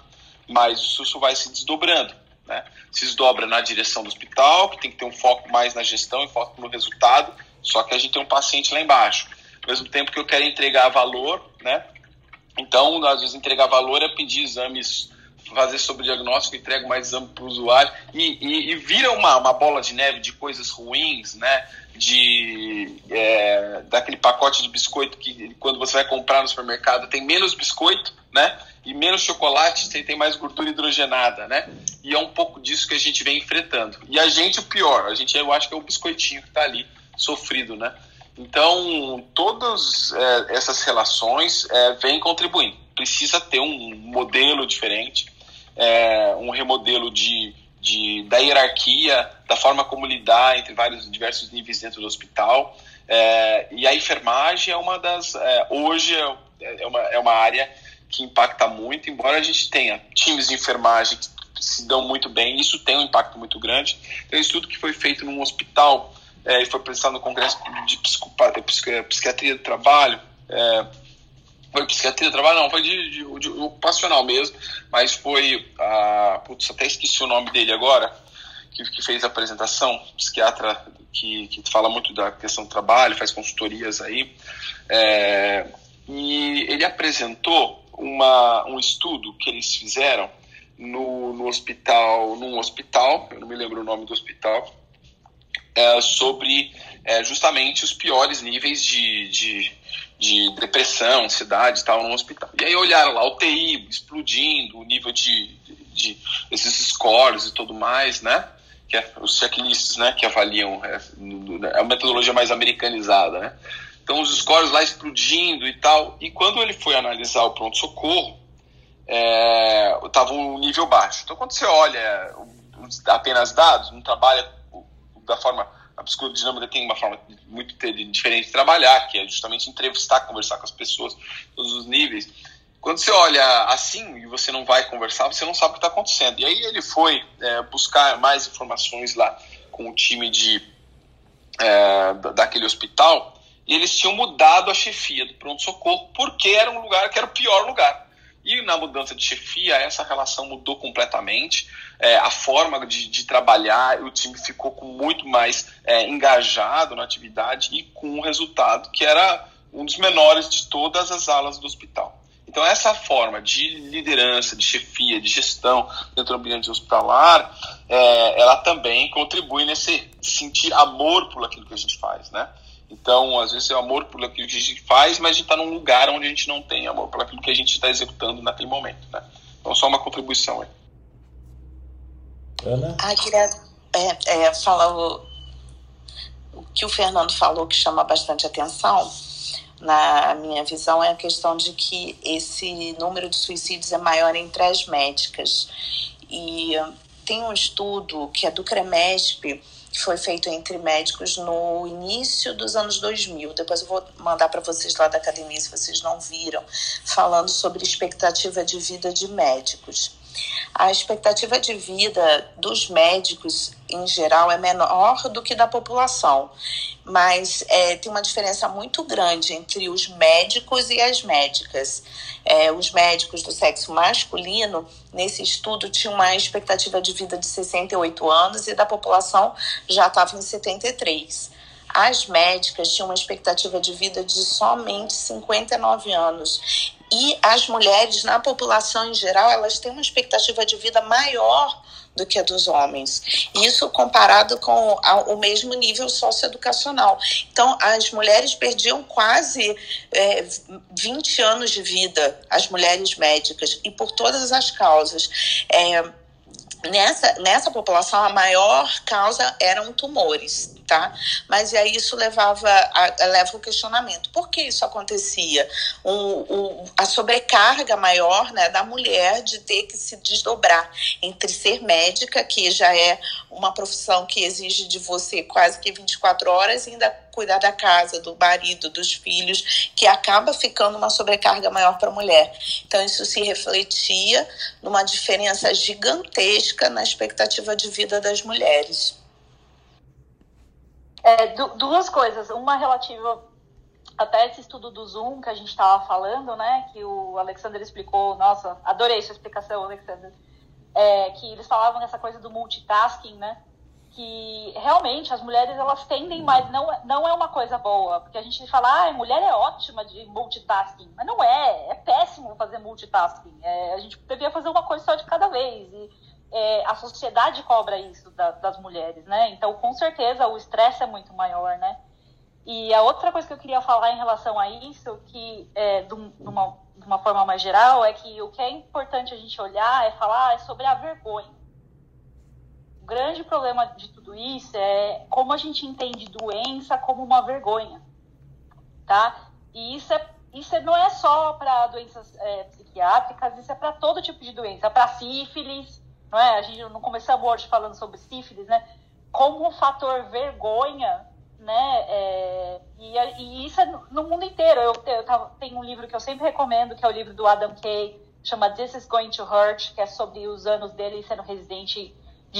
mais isso vai se desdobrando. Né? Se desdobra na direção do hospital, que tem que ter um foco mais na gestão e foco no resultado, só que a gente tem um paciente lá embaixo. Ao mesmo tempo que eu quero entregar valor, né? Então, às vezes, entregar valor é pedir exames, fazer sobre diagnóstico, entrego mais exame para o usuário, e, e, e, vira uma, uma bola de neve de coisas ruins, né? de é, daquele pacote de biscoito que quando você vai comprar no supermercado tem menos biscoito, né? E menos chocolate, você tem mais gordura hidrogenada, né? E é um pouco disso que a gente vem enfrentando. E a gente o pior, a gente eu acho que é o biscoitinho que está ali sofrido, né? Então todas é, essas relações é, vêm contribuindo. Precisa ter um modelo diferente, é, um remodelo de de, da hierarquia, da forma como lidar entre vários diversos níveis dentro do hospital. É, e a enfermagem é uma das. É, hoje é, é, uma, é uma área que impacta muito, embora a gente tenha times de enfermagem que se dão muito bem, isso tem um impacto muito grande. Tem um estudo que foi feito num hospital é, e foi apresentado no Congresso de Psiquiatria do Trabalho. É, foi psiquiatria do trabalho, não, foi de, de, de, ocupacional mesmo, mas foi. Putz, até esqueci o nome dele agora, que, que fez a apresentação, psiquiatra que, que fala muito da questão do trabalho, faz consultorias aí. É, e ele apresentou uma, um estudo que eles fizeram no, no hospital, num hospital, eu não me lembro o nome do hospital, é, sobre é, justamente os piores níveis de, de de depressão, ansiedade e tal no hospital. E aí olharam lá o TI explodindo, o nível de, de, esses scores e tudo mais, né? Que é os checklists, né? Que avaliam é, é a metodologia mais americanizada, né? Então os scores lá explodindo e tal. E quando ele foi analisar o pronto socorro, é, estava um nível baixo. Então quando você olha apenas dados, não trabalha da forma a psicodinâmica tem uma forma muito diferente de trabalhar, que é justamente entrevistar, conversar com as pessoas, todos os níveis. Quando você olha assim e você não vai conversar, você não sabe o que está acontecendo. E aí ele foi é, buscar mais informações lá com o time de é, daquele hospital e eles tinham mudado a chefia do pronto-socorro porque era um lugar que era o pior lugar. E na mudança de chefia, essa relação mudou completamente. É, a forma de, de, trabalhar, o time ficou com muito mais é, engajado na atividade e com um resultado que era um dos menores de todas as alas do hospital. Então, essa forma de liderança, de chefia, de gestão dentro do ambiente hospitalar, é, ela também contribui nesse sentir amor por aquilo que a gente faz, né? Então, às vezes é amor por aquilo que a gente faz, mas a gente está num lugar onde a gente não tem amor por aquilo que a gente está executando naquele momento, né? Então, só uma contribuição aí. Ana? Ah, queria é, é, falar o, o que o Fernando falou que chama bastante atenção na minha visão, é a questão de que esse número de suicídios é maior entre as médicas. E tem um estudo que é do CREMESP, que foi feito entre médicos no início dos anos 2000. Depois eu vou mandar para vocês lá da academia, se vocês não viram, falando sobre expectativa de vida de médicos. A expectativa de vida dos médicos, em geral, é menor do que da população, mas é, tem uma diferença muito grande entre os médicos e as médicas. É, os médicos do sexo masculino, nesse estudo, tinham uma expectativa de vida de 68 anos e da população já estava em 73. As médicas tinham uma expectativa de vida de somente 59 anos. E as mulheres, na população em geral, elas têm uma expectativa de vida maior do que a dos homens. Isso comparado com o mesmo nível socioeducacional. Então, as mulheres perdiam quase é, 20 anos de vida, as mulheres médicas, e por todas as causas. É, nessa, nessa população, a maior causa eram tumores tá? Mas aí isso levava a, leva o questionamento. Por que isso acontecia? O, o, a sobrecarga maior né, da mulher de ter que se desdobrar entre ser médica, que já é uma profissão que exige de você quase que 24 horas, e ainda cuidar da casa, do marido, dos filhos, que acaba ficando uma sobrecarga maior para a mulher. Então, isso se refletia numa diferença gigantesca na expectativa de vida das mulheres. É, duas coisas. Uma relativa até esse estudo do Zoom que a gente estava falando, né? Que o Alexander explicou. Nossa, adorei sua explicação, Alexander. É, que eles falavam nessa coisa do multitasking, né? Que realmente as mulheres elas tendem mais, não, não é uma coisa boa, porque a gente fala, ah, mulher é ótima de multitasking, mas não é, é péssimo fazer multitasking. É, a gente devia fazer uma coisa só de cada vez. E, é, a sociedade cobra isso da, das mulheres, né? Então, com certeza, o estresse é muito maior, né? E a outra coisa que eu queria falar em relação a isso, que é, de, uma, de uma forma mais geral, é que o que é importante a gente olhar é falar é sobre a vergonha. Grande problema de tudo isso é como a gente entende doença como uma vergonha, tá? E isso é isso não é só para doenças é, psiquiátricas, isso é para todo tipo de doença, para sífilis, não é? A gente não começamos hoje falando sobre sífilis, né? Como um fator vergonha, né? É, e, e, isso é no mundo inteiro. Eu, eu tava, tenho um livro que eu sempre recomendo, que é o livro do Adam Kay, chama This is Going to Hurt, que é sobre os anos dele sendo residente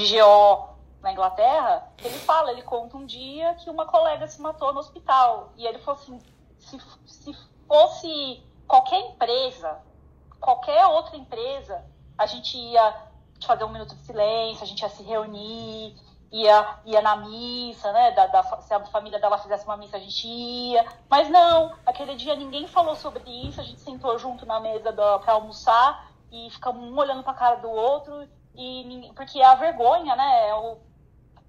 de GO na Inglaterra. Ele fala, ele conta um dia que uma colega se matou no hospital. E ele falou assim: se, se fosse qualquer empresa, qualquer outra empresa, a gente ia fazer um minuto de silêncio, a gente ia se reunir, ia, ia na missa, né? Da, da, se a família dela fizesse uma missa, a gente ia. Mas não, aquele dia ninguém falou sobre isso, a gente sentou junto na mesa para almoçar e ficamos um olhando para a cara do outro, e porque a vergonha, né? É o,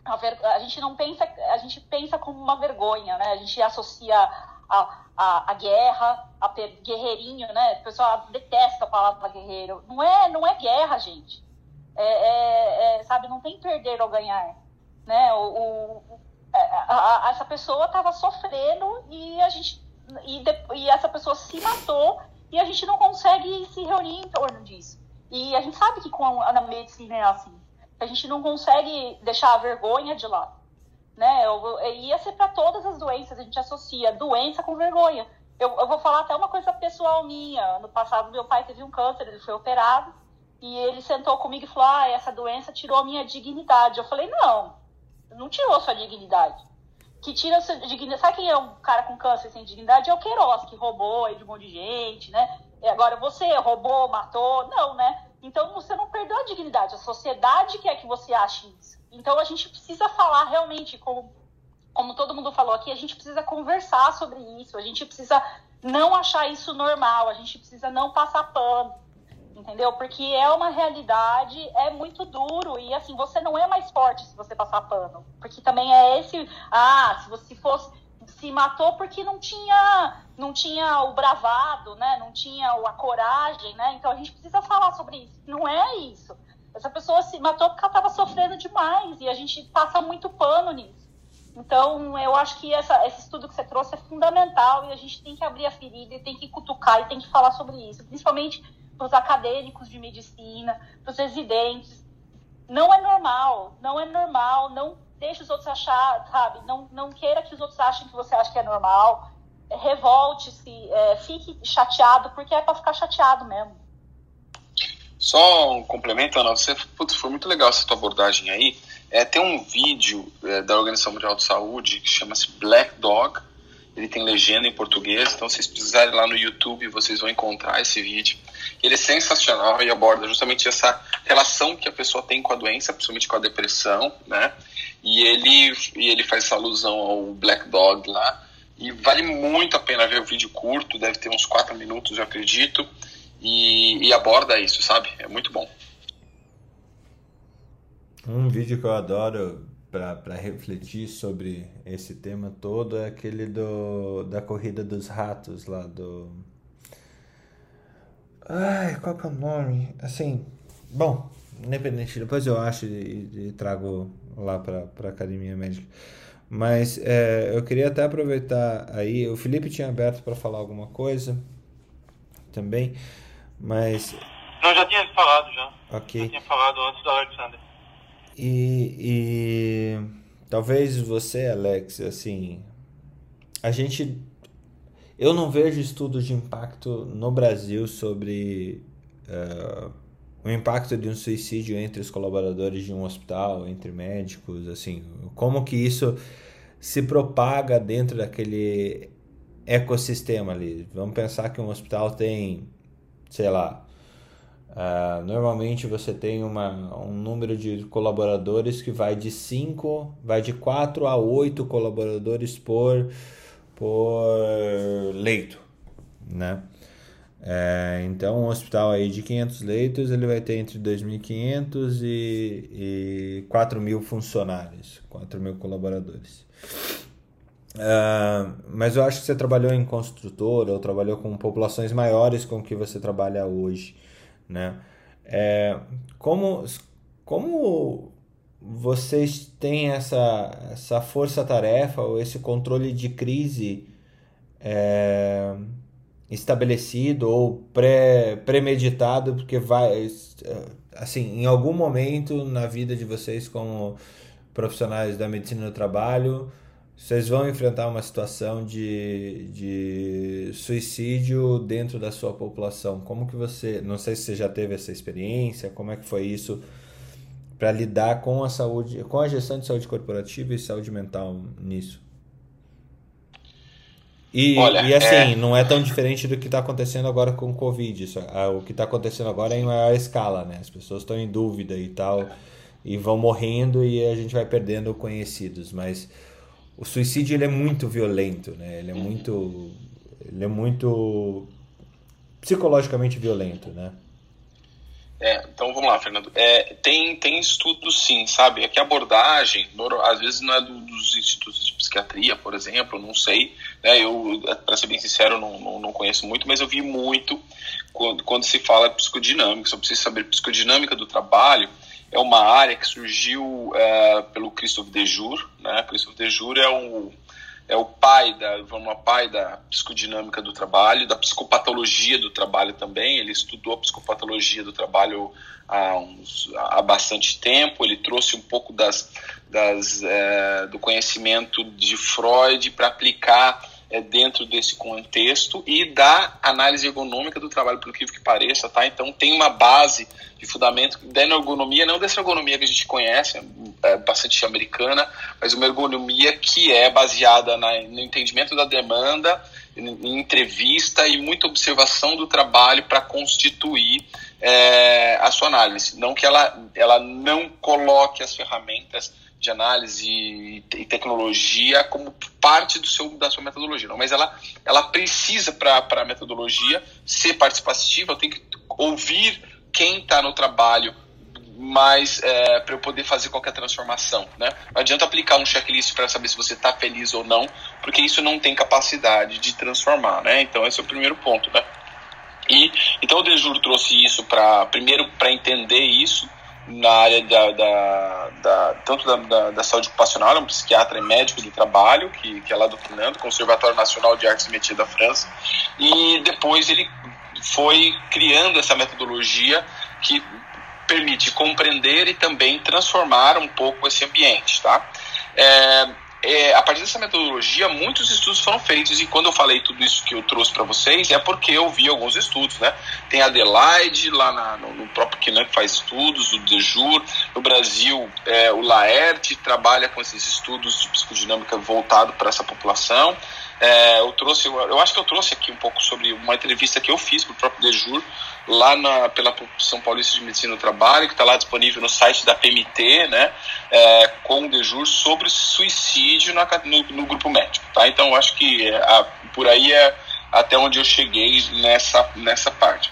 a, ver, a, gente não pensa, a gente pensa como uma vergonha, né? A gente associa a, a, a guerra, a guerreirinho, né? O pessoal detesta a palavra guerreiro. Não é, não é guerra, gente é, é, é, sabe, não tem perder ou ganhar, né? O, o é, a, a, essa pessoa estava sofrendo e a gente e, de, e essa pessoa se matou e a gente não consegue se reunir em torno disso. E a gente sabe que com a, medicina é assim. A gente não consegue deixar a vergonha de lado. Né? Eu, ia ser para todas as doenças, a gente associa doença com vergonha. Eu, eu, vou falar até uma coisa pessoal minha. No passado, meu pai teve um câncer, ele foi operado. E ele sentou comigo e falou: Ah, essa doença tirou a minha dignidade. Eu falei: Não, não tirou sua dignidade. Que tira sua dignidade. Sabe quem é um cara com câncer sem dignidade? É o Queiroz, que roubou aí de um monte de gente, né? E agora você roubou, matou. Não, né? Então você não perdeu a dignidade. A sociedade quer que você ache isso. Então a gente precisa falar realmente como, como todo mundo falou aqui, a gente precisa conversar sobre isso, a gente precisa não achar isso normal, a gente precisa não passar pano, entendeu? Porque é uma realidade, é muito duro e assim, você não é mais forte se você passar pano, porque também é esse, ah, se você fosse se matou porque não tinha não tinha o bravado, né? Não tinha a coragem, né? Então a gente precisa falar sobre isso. Não é isso. Essa pessoa se matou porque ela estava sofrendo demais e a gente passa muito pano nisso. Então, eu acho que essa, esse estudo que você trouxe é fundamental e a gente tem que abrir a ferida e tem que cutucar e tem que falar sobre isso, principalmente para os acadêmicos de medicina, para os residentes. Não é normal, não é normal, não deixe os outros achar, sabe? Não, não queira que os outros achem que você acha que é normal. Revolte-se, é, fique chateado, porque é para ficar chateado mesmo. Só um complemento, Ana, você, putz, foi muito legal essa tua abordagem aí. É, tem um vídeo é, da Organização Mundial de Saúde que chama-se Black Dog. Ele tem legenda em português, então se vocês precisarem lá no YouTube, vocês vão encontrar esse vídeo. Ele é sensacional e aborda justamente essa relação que a pessoa tem com a doença, principalmente com a depressão, né? E ele, e ele faz essa alusão ao Black Dog lá. E vale muito a pena ver o vídeo curto, deve ter uns 4 minutos, eu acredito. E, e aborda isso, sabe? É muito bom. Um vídeo que eu adoro para refletir sobre esse tema todo é aquele do, da corrida dos ratos lá do. Ai, qual que é o nome? Assim, bom, independente, depois eu acho e, e trago lá para a Academia Médica. Mas é, eu queria até aproveitar aí, o Felipe tinha aberto para falar alguma coisa também, mas. Não, já tinha falado já. Ok. Já tinha falado antes do Alexander. E, e talvez você, Alex, assim, a gente. Eu não vejo estudos de impacto no Brasil sobre uh, o impacto de um suicídio entre os colaboradores de um hospital, entre médicos, assim, como que isso se propaga dentro daquele ecossistema ali. Vamos pensar que um hospital tem, sei lá, Uh, normalmente você tem uma, um número de colaboradores que vai de 5, vai de 4 a 8 colaboradores por, por leito, né? É, então, um hospital aí de 500 leitos, ele vai ter entre 2.500 e, e 4.000 funcionários, 4.000 colaboradores. Uh, mas eu acho que você trabalhou em construtora ou trabalhou com populações maiores com que você trabalha hoje né? É, como, como vocês têm essa, essa força-tarefa ou esse controle de crise é, estabelecido ou pré, premeditado, porque vai, assim, em algum momento na vida de vocês como profissionais da medicina do trabalho, vocês vão enfrentar uma situação de, de suicídio dentro da sua população. Como que você, não sei se você já teve essa experiência, como é que foi isso para lidar com a saúde, com a gestão de saúde corporativa e saúde mental nisso? E, Olha, e assim, é... não é tão diferente do que está acontecendo agora com o Covid. Isso, o que está acontecendo agora é em maior escala, né? As pessoas estão em dúvida e tal, e vão morrendo e a gente vai perdendo conhecidos. Mas o suicídio ele é muito violento, né? Ele é muito ele é muito psicologicamente violento, né? É, então vamos lá, Fernando. É, tem, tem estudos sim, sabe? É que a abordagem, às vezes não é do, dos institutos de psiquiatria, por exemplo, não sei. Né? Eu, para ser bem sincero, não, não, não, conheço muito, mas eu vi muito quando, quando se fala psicodinâmica, só preciso saber psicodinâmica do trabalho é uma área que surgiu é, pelo Christophe Dejour, né? Christophe Dejour é o é o pai da vamos pai da psicodinâmica do trabalho, da psicopatologia do trabalho também. Ele estudou a psicopatologia do trabalho há, uns, há bastante tempo. Ele trouxe um pouco das, das é, do conhecimento de Freud para aplicar é, dentro desse contexto e da análise ergonômica do trabalho, pelo que pareça, tá? Então tem uma base de fundamento da ergonomia, não dessa ergonomia que a gente conhece, é bastante americana, mas uma ergonomia que é baseada na, no entendimento da demanda, em, em entrevista e muita observação do trabalho para constituir é, a sua análise. Não que ela, ela não coloque as ferramentas de análise e tecnologia como parte do seu, da sua metodologia. Não, mas ela, ela precisa, para a metodologia, ser participativa, eu tenho que ouvir quem está no trabalho mais é, para eu poder fazer qualquer transformação. Né? Não adianta aplicar um checklist para saber se você está feliz ou não, porque isso não tem capacidade de transformar. Né? Então, esse é o primeiro ponto. Né? E, então, o Dejuro trouxe isso para, primeiro, para entender isso, na área da, da, da tanto da, da, da, saúde ocupacional, é um psiquiatra e médico do trabalho, que, que é lá do CNAM, Conservatório Nacional de Artes e da França, e depois ele foi criando essa metodologia que permite compreender e também transformar um pouco esse ambiente, tá? É, é, a partir dessa metodologia, muitos estudos foram feitos, e quando eu falei tudo isso que eu trouxe para vocês, é porque eu vi alguns estudos, né? Tem a Adelaide, lá na, no, no, próprio Kinan, que faz estudos, o Dejur, no Brasil, é, o Laerte trabalha com esses estudos de psicodinâmica voltado para essa população. É, eu trouxe, eu acho que eu trouxe aqui um pouco sobre uma entrevista que eu fiz para o próprio Dejur, lá na, pela São Paulista de Medicina do Trabalho, que está lá disponível no site da PMT, né, é, com o Dejur, sobre suicídio na, no, no, grupo médico. Tá? Então, eu acho que é, a, por aí é até onde eu cheguei nessa, nessa parte.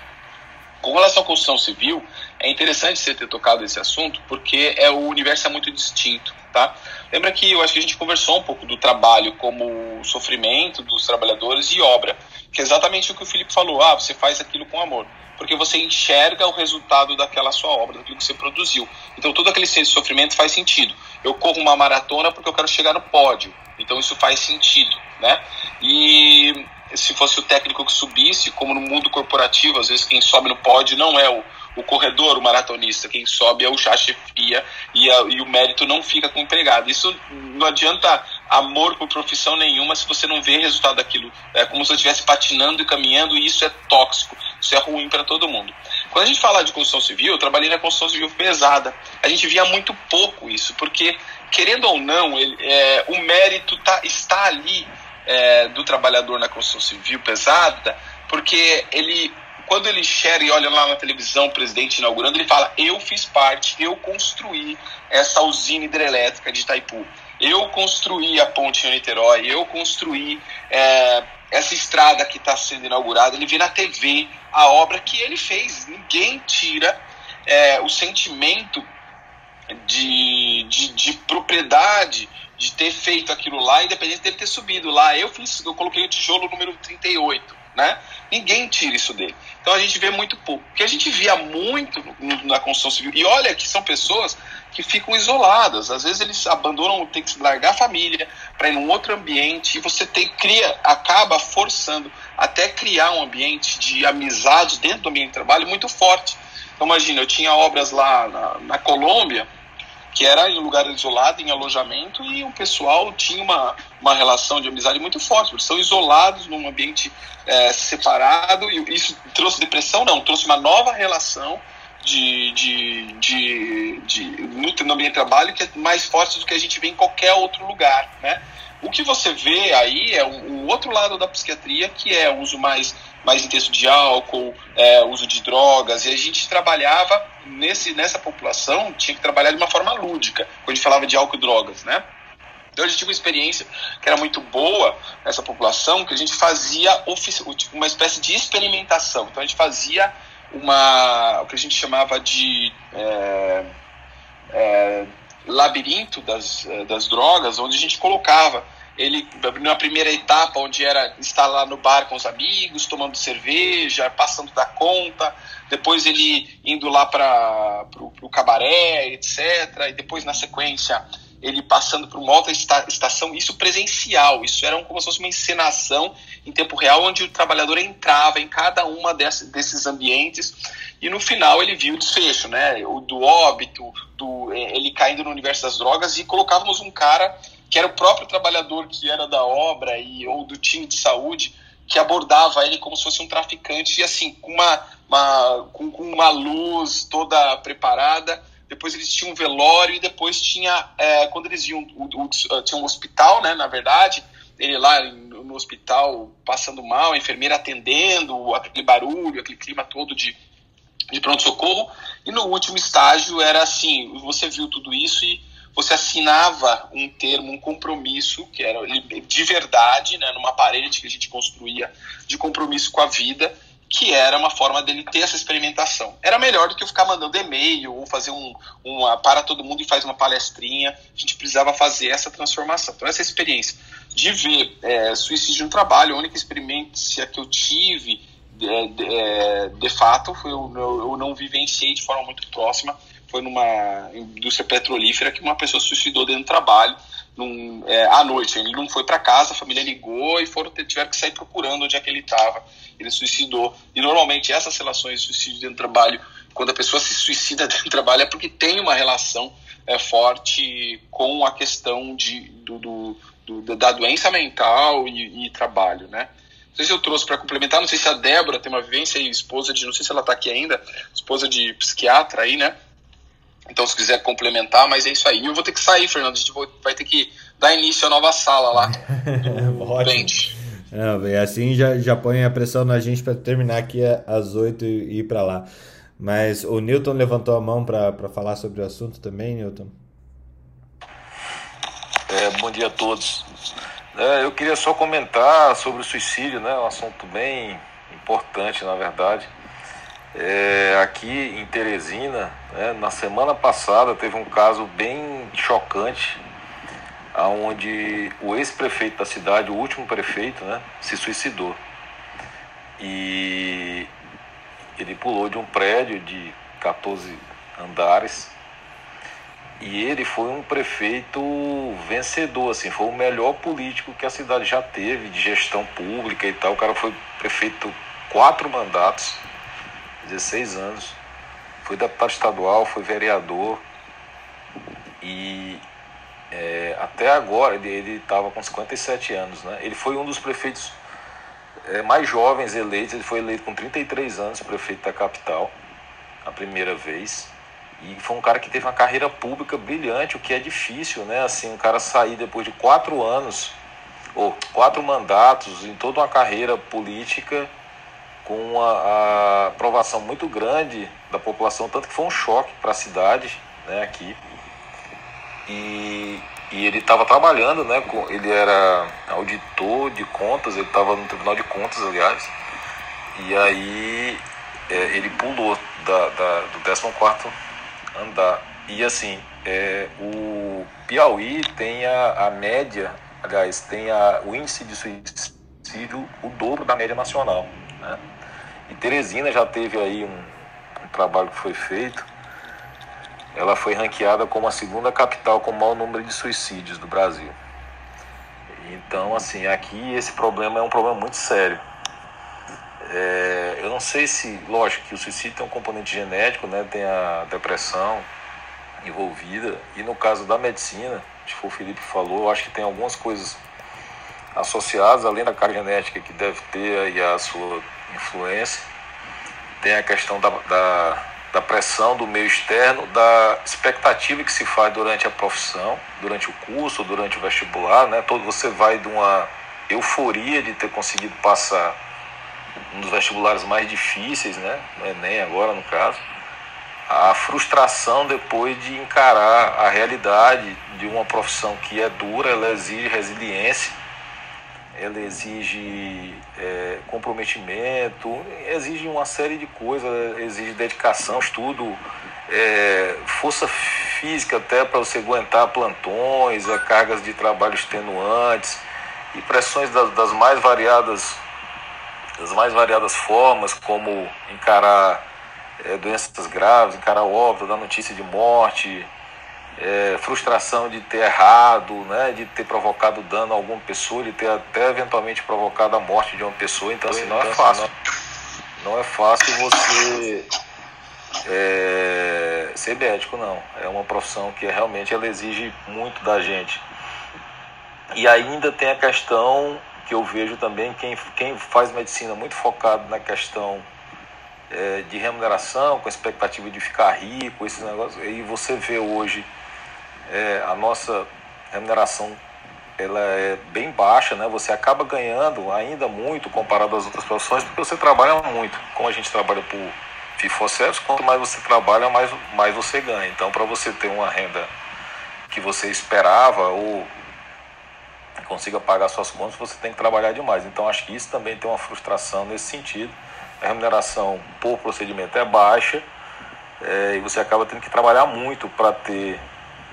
Com relação à construção civil, é interessante você ter tocado esse assunto, porque é, o universo é muito distinto. Tá? Lembra que eu acho que a gente conversou um pouco do trabalho como sofrimento dos trabalhadores e obra, que é exatamente o que o Felipe falou, ah, você faz aquilo com amor porque você enxerga o resultado daquela sua obra, daquilo que você produziu. Então todo aquele sofrimento faz sentido. Eu corro uma maratona porque eu quero chegar no pódio, então isso faz sentido, né? E se fosse o técnico que subisse, como no mundo corporativo, às vezes quem sobe no pódio não é o, o corredor, o maratonista, quem sobe é o chá chefia e, a, e o mérito não fica com o empregado. Isso não adianta amor por profissão nenhuma se você não vê resultado daquilo. É como se eu estivesse patinando e caminhando e isso é tóxico, isso é ruim para todo mundo. Quando a gente fala de construção civil, eu trabalhei na construção civil pesada. A gente via muito pouco isso, porque, querendo ou não, ele, é, o mérito tá, está ali é, do trabalhador na construção civil pesada, porque ele quando ele enxerga e olha lá na televisão o presidente inaugurando, ele fala: Eu fiz parte, eu construí essa usina hidrelétrica de Itaipu, eu construí a ponte em Niterói, eu construí é, essa estrada que está sendo inaugurada. Ele vê na TV a obra que ele fez. Ninguém tira é, o sentimento de, de, de propriedade de ter feito aquilo lá, independente dele ter subido lá. Eu fiz, eu coloquei o tijolo número 38 né? Ninguém tira isso dele. Então a gente vê muito pouco. O que a gente via muito na construção civil, e olha que são pessoas que ficam isoladas, às vezes eles abandonam, tem que largar a família para ir num outro ambiente, e você tem, cria, acaba forçando até criar um ambiente de amizade dentro do ambiente de trabalho muito forte. Então imagina, eu tinha obras lá na, na Colômbia, que era em lugar isolado, em alojamento, e o pessoal tinha uma, uma relação de amizade muito forte. Eles são isolados num ambiente é, separado, e isso trouxe depressão? Não, trouxe uma nova relação de, de, de, de no, no ambiente de trabalho que é mais forte do que a gente vê em qualquer outro lugar, né? O que você vê aí é o, o outro lado da psiquiatria, que é o uso mais mais intenso de álcool, é, uso de drogas, e a gente trabalhava nesse, nessa população, tinha que trabalhar de uma forma lúdica, quando a gente falava de álcool e drogas, né? Então a gente tinha uma experiência que era muito boa nessa população, que a gente fazia tipo, uma espécie de experimentação. Então a gente fazia uma, o que a gente chamava de é, é, labirinto das, das drogas, onde a gente colocava ele na primeira etapa, onde era estar lá no bar com os amigos, tomando cerveja, passando da conta, depois ele indo lá para o cabaré, etc. E depois, na sequência, ele passando por uma outra estação, isso presencial, isso era como se fosse uma encenação em tempo real, onde o trabalhador entrava em cada uma desses ambientes e no final ele viu o desfecho, né? O do óbito, do, ele caindo no universo das drogas e colocávamos um cara que era o próprio trabalhador que era da obra e ou do time de saúde que abordava ele como se fosse um traficante e assim com uma, uma com, com, uma luz toda preparada. Depois eles tinham um velório e depois tinha é, quando eles iam o, o, tinha um hospital né na verdade ele lá no hospital passando mal a enfermeira atendendo aquele barulho aquele clima todo de de pronto socorro e no último estágio era assim você viu tudo isso e você assinava um termo, um compromisso, que era de verdade, né, numa parede que a gente construía, de compromisso com a vida, que era uma forma dele ter essa experimentação. Era melhor do que eu ficar mandando e-mail ou fazer um, uma para todo mundo e faz uma palestrinha. A gente precisava fazer essa transformação. Então, essa experiência de ver é, suicídio no trabalho, a única experiência que eu tive, de, de, é, de fato, foi eu, eu não vivenciei de forma muito próxima foi numa indústria petrolífera que uma pessoa se suicidou dentro do trabalho num, é, à noite. Ele não foi para casa, a família ligou e foram tiveram que sair procurando onde é que ele estava. Ele suicidou. E normalmente essas relações de suicídio dentro do trabalho, quando a pessoa se suicida dentro do trabalho, é porque tem uma relação é, forte com a questão de, do, do, do da doença mental e, e trabalho, né? Não sei se eu trouxe para complementar, não sei se a Débora tem uma vivência e esposa de, não sei se ela está aqui ainda, esposa de psiquiatra aí, né? Então, se quiser complementar, mas é isso aí. E eu vou ter que sair, Fernando. A gente vai ter que dar início à nova sala lá. Ótimo. Não, e assim já, já põe a pressão na gente para terminar aqui às oito e ir para lá. Mas o Newton levantou a mão para falar sobre o assunto também, Newton. É, bom dia a todos. É, eu queria só comentar sobre o suicídio, né? Um assunto bem importante, na verdade. É, aqui em Teresina, né, na semana passada teve um caso bem chocante, onde o ex-prefeito da cidade, o último prefeito, né, se suicidou. E ele pulou de um prédio de 14 andares e ele foi um prefeito vencedor, assim, foi o melhor político que a cidade já teve de gestão pública e tal. O cara foi prefeito quatro mandatos 16 anos, foi deputado estadual, foi vereador e é, até agora ele estava com 57 anos. Né? Ele foi um dos prefeitos é, mais jovens eleitos, ele foi eleito com 33 anos prefeito da capital, a primeira vez. E foi um cara que teve uma carreira pública brilhante, o que é difícil, né? Assim, um cara sair depois de quatro anos, ou quatro mandatos, em toda uma carreira política, com uma a aprovação muito grande da população, tanto que foi um choque para a cidade né, aqui. E, e ele estava trabalhando, né, com, ele era auditor de contas, ele estava no Tribunal de Contas, aliás, e aí é, ele pulou da, da, do 14 andar. E assim, é, o Piauí tem a, a média, aliás, tem a, o índice de suicídio o dobro da média nacional. Né? E Teresina já teve aí um, um trabalho que foi feito. Ela foi ranqueada como a segunda capital com o maior número de suicídios do Brasil. Então, assim, aqui esse problema é um problema muito sério. É, eu não sei se, lógico que o suicídio tem um componente genético, né, tem a depressão envolvida, e no caso da medicina, que o Felipe falou, eu acho que tem algumas coisas associadas, além da carga genética que deve ter aí a sua influência, tem a questão da, da, da, pressão do meio externo, da expectativa que se faz durante a profissão, durante o curso, durante o vestibular, né? Todo, você vai de uma euforia de ter conseguido passar um dos vestibulares mais difíceis, né? No Enem agora, no caso. A frustração depois de encarar a realidade de uma profissão que é dura, ela exige resiliência ela exige é, comprometimento, exige uma série de coisas, exige dedicação, estudo, é, força física até para você aguentar plantões, é, cargas de trabalho extenuantes e pressões das, das mais variadas das mais variadas formas, como encarar é, doenças graves, encarar óbito, dar notícia de morte, é, frustração de ter errado, né, de ter provocado dano a alguma pessoa, de ter até eventualmente provocado a morte de uma pessoa. Então, assim, não é fácil. Não é fácil você é, ser médico, não. É uma profissão que realmente ela exige muito da gente. E ainda tem a questão que eu vejo também, quem, quem faz medicina muito focado na questão é, de remuneração, com a expectativa de ficar rico, esses negócios, e você vê hoje é, a nossa remuneração ela é bem baixa, né? Você acaba ganhando ainda muito comparado às outras profissões, porque você trabalha muito. Como a gente trabalha por FIFO quanto mais você trabalha, mais, mais você ganha. Então, para você ter uma renda que você esperava ou consiga pagar suas contas, você tem que trabalhar demais. Então acho que isso também tem uma frustração nesse sentido. A remuneração por procedimento é baixa é, e você acaba tendo que trabalhar muito para ter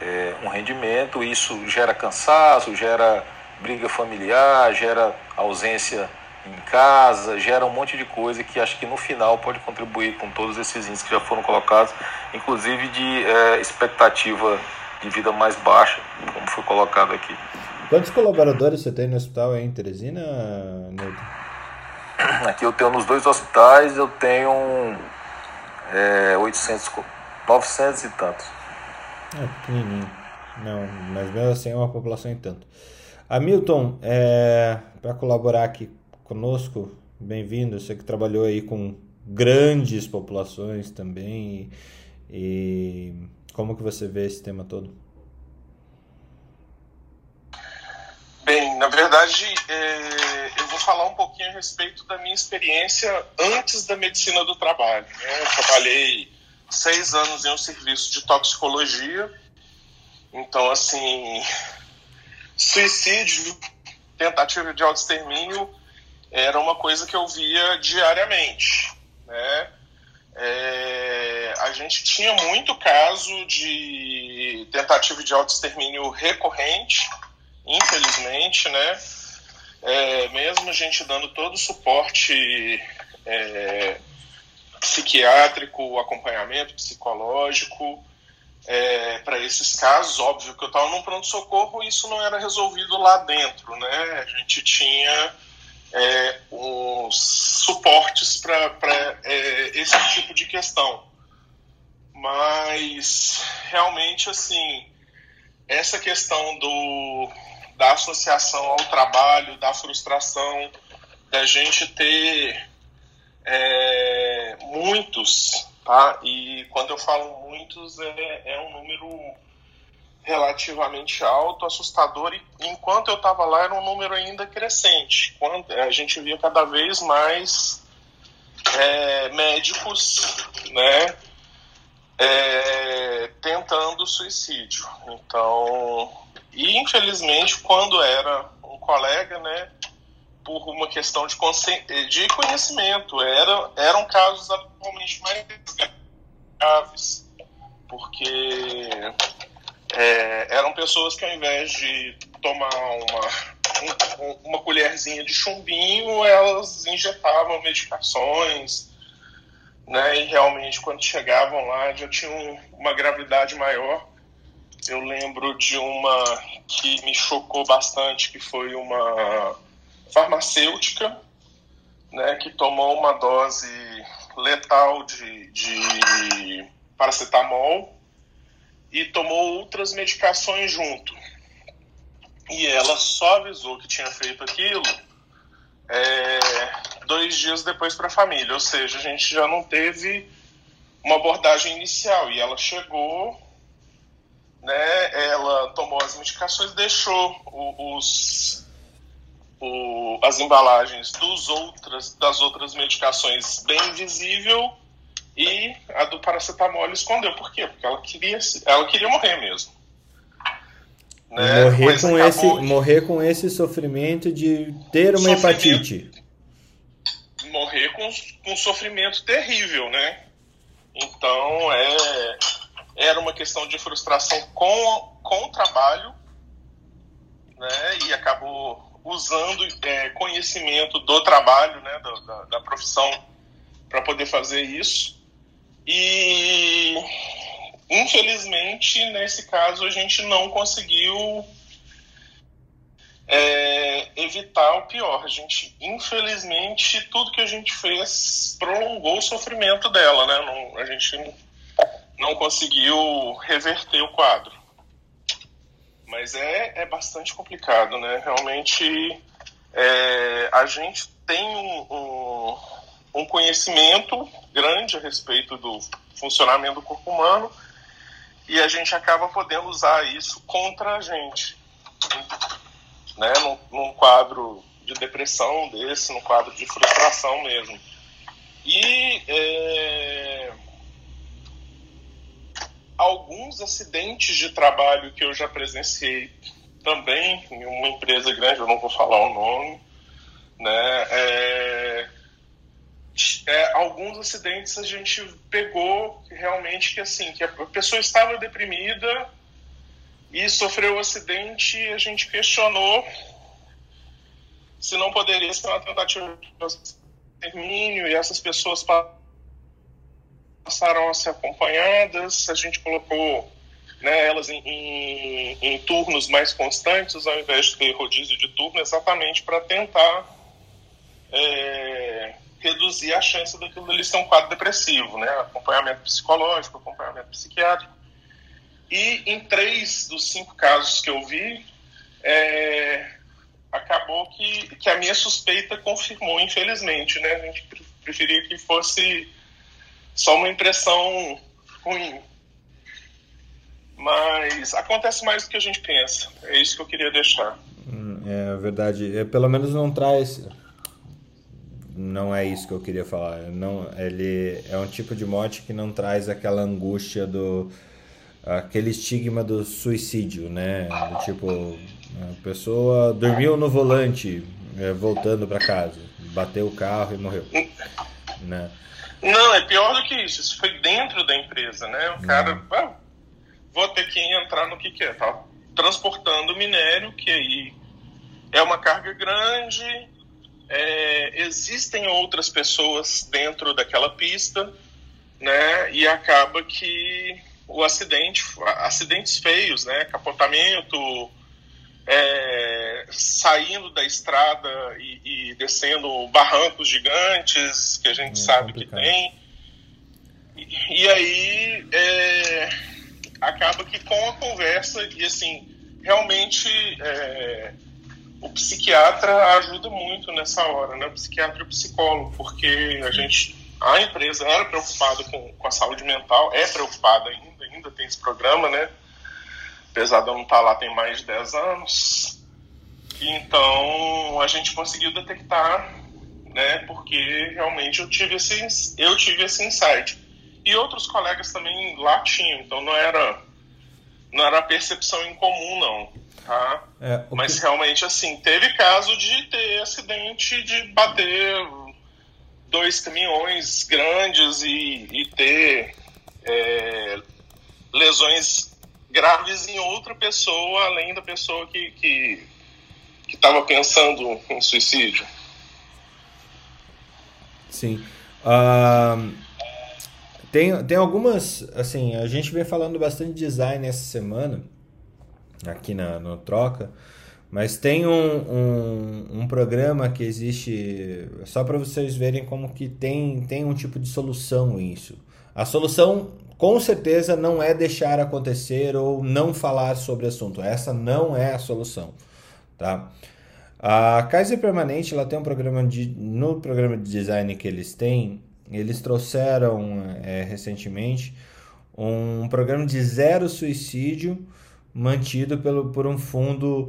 é, um rendimento. Isso gera cansaço, gera briga familiar, gera ausência em casa, gera um monte de coisa que acho que no final pode contribuir com todos esses índices que já foram colocados, inclusive de é, expectativa de vida mais baixa, como foi colocado aqui. Quantos colaboradores você tem no hospital aí em Teresina, Nilton? Aqui eu tenho nos dois hospitais, eu tenho é, 800, 900 e tantos. É pequenininho. Não, mas mesmo assim é uma população em tanto. Hamilton, é, para colaborar aqui conosco, bem-vindo. Você que trabalhou aí com grandes populações também. E, e como que você vê esse tema todo? Bem, na verdade, é, eu vou falar um pouquinho a respeito da minha experiência antes da medicina do trabalho. Né? Eu trabalhei seis anos em um serviço de toxicologia, então, assim, suicídio, tentativa de autoextermínio era uma coisa que eu via diariamente, né? É, a gente tinha muito caso de tentativa de autoextermínio recorrente, infelizmente, né? É, mesmo a gente dando todo o suporte é, psiquiátrico, acompanhamento psicológico é, para esses casos, óbvio que eu estava num pronto-socorro e isso não era resolvido lá dentro, né? A gente tinha é, uns suportes para é, esse tipo de questão. Mas realmente assim essa questão do da associação ao trabalho, da frustração, da gente ter é, muitos, tá? E quando eu falo muitos, é, é um número relativamente alto, assustador, e enquanto eu estava lá era um número ainda crescente. Quando a gente via cada vez mais é, médicos, né, é, tentando suicídio. Então, e infelizmente, quando era um colega, né, por uma questão de, de conhecimento, era, eram casos atualmente mais graves, porque é, eram pessoas que ao invés de tomar uma, um, uma colherzinha de chumbinho, elas injetavam medicações, né, e realmente quando chegavam lá já tinham uma gravidade maior. Eu lembro de uma que me chocou bastante, que foi uma farmacêutica, né, que tomou uma dose letal de, de paracetamol e tomou outras medicações junto. E ela só avisou que tinha feito aquilo é, dois dias depois para a família, ou seja, a gente já não teve uma abordagem inicial e ela chegou né, ela tomou as medicações, deixou os, o, as embalagens dos outras, das outras medicações bem visível e a do paracetamol escondeu. Por quê? Porque ela queria, ela queria morrer mesmo. Né? Morrer, com esse, morrer com esse sofrimento de ter uma hepatite. Morrer com, com um sofrimento terrível, né? Então, é, era uma questão de frustração com, com o trabalho, né, e acabou usando é, conhecimento do trabalho, né, da, da, da profissão, para poder fazer isso. E, infelizmente, nesse caso, a gente não conseguiu é, evitar o pior. A gente, infelizmente, tudo que a gente fez prolongou o sofrimento dela, né? Não, a gente não conseguiu reverter o quadro. Mas é, é bastante complicado, né? Realmente é, a gente tem um, um, conhecimento grande a respeito do funcionamento do corpo humano e a gente acaba podendo usar isso contra a gente. Né? Num, num quadro de depressão desse, num quadro de frustração mesmo. E é, alguns acidentes de trabalho que eu já presenciei também em uma empresa grande, eu não vou falar o nome, né? É, é, alguns acidentes a gente pegou realmente que assim que a pessoa estava deprimida e sofreu o um acidente e a gente questionou se não poderia ser uma tentativa de extermínio e essas pessoas passaram a ser acompanhadas, a gente colocou né, elas em, em, em, turnos mais constantes, ao invés de ter rodízio de turno, exatamente para tentar é, reduzir a chance daquilo ali ser um quadro depressivo, né? Acompanhamento psicológico, acompanhamento psiquiátrico. E em três dos cinco casos que eu vi, é, acabou que, que a minha suspeita confirmou, infelizmente, né? A gente preferia que fosse só uma impressão ruim. Mas acontece mais do que a gente pensa. É isso que eu queria deixar. Hum, é verdade. É, pelo menos não traz. Não é isso que eu queria falar. Não, ele é um tipo de morte que não traz aquela angústia do aquele estigma do suicídio, né? Do tipo, a pessoa dormiu no volante, é, voltando para casa, bateu o carro e morreu, né? Não, é pior do que isso. Isso foi dentro da empresa, né? O cara, ah, vou ter que entrar no que que é, tá? Transportando minério, que aí é uma carga grande, é, existem outras pessoas dentro daquela pista, né? E acaba que o acidente, acidentes feios, né? Capotamento, é, saindo da estrada e, e, descendo barrancos gigantes que a gente é sabe complicado. que tem. E, e aí é, acaba que com a conversa, e assim, realmente é, o psiquiatra ajuda muito nessa hora, né? O psiquiatra e o psicólogo, porque a gente, a empresa era preocupada com, com a saúde mental, é preocupada ainda, ainda tem esse programa, né? Apesar de eu não estar lá tem mais de 10 anos. Então a gente conseguiu detectar, né, porque realmente eu tive esse, eu tive esse insight. E outros colegas também lá tinham, então não era, não era percepção incomum, não. Tá? É, Mas que... realmente, assim, teve caso de ter acidente de bater dois caminhões grandes e, e ter é, lesões graves em outra pessoa, além da pessoa que que estava pensando em suicídio. Sim. Uh, tem, tem algumas, assim, a gente vem falando bastante de design essa semana, aqui na, no Troca, mas tem um, um, um programa que existe, só para vocês verem como que tem, tem um tipo de solução isso. A solução com certeza não é deixar acontecer ou não falar sobre o assunto. Essa não é a solução, tá? A Kaiser Permanente, ela tem um programa de no programa de design que eles têm, eles trouxeram é, recentemente um programa de zero suicídio mantido pelo, por um fundo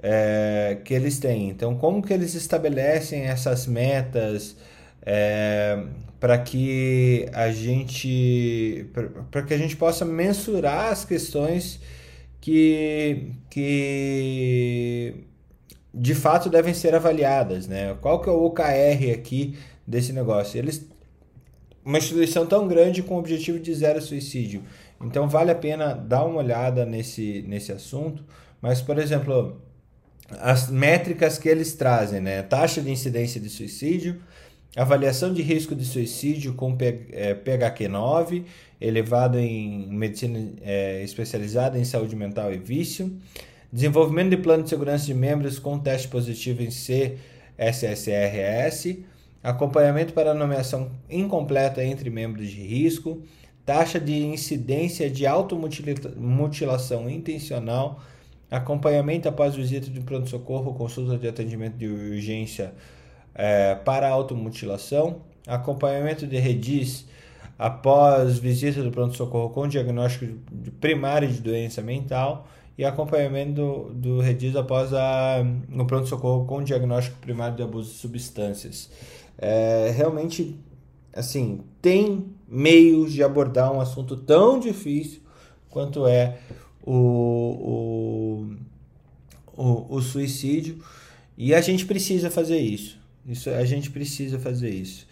é, que eles têm. Então, como que eles estabelecem essas metas? É, para que a gente para que a gente possa mensurar as questões que, que de fato devem ser avaliadas, né? Qual que é o OKR aqui desse negócio? Eles uma instituição tão grande com o objetivo de zero suicídio. Então vale a pena dar uma olhada nesse, nesse assunto. Mas, por exemplo, as métricas que eles trazem, né? Taxa de incidência de suicídio, avaliação de risco de suicídio com PHQ-9, é, elevado em medicina é, especializada em saúde mental e vício, desenvolvimento de plano de segurança de membros com teste positivo em CSSRS, acompanhamento para nomeação incompleta entre membros de risco, taxa de incidência de automutilação intencional, acompanhamento após visita de pronto-socorro, consulta de atendimento de urgência é, para automutilação, acompanhamento de redis após visita do pronto-socorro com diagnóstico primário de doença mental e acompanhamento do, do após a, no pronto-socorro com diagnóstico primário de abuso de substâncias. É, realmente, assim, tem meios de abordar um assunto tão difícil quanto é o, o, o, o suicídio. E a gente precisa fazer isso. Isso a gente precisa fazer isso.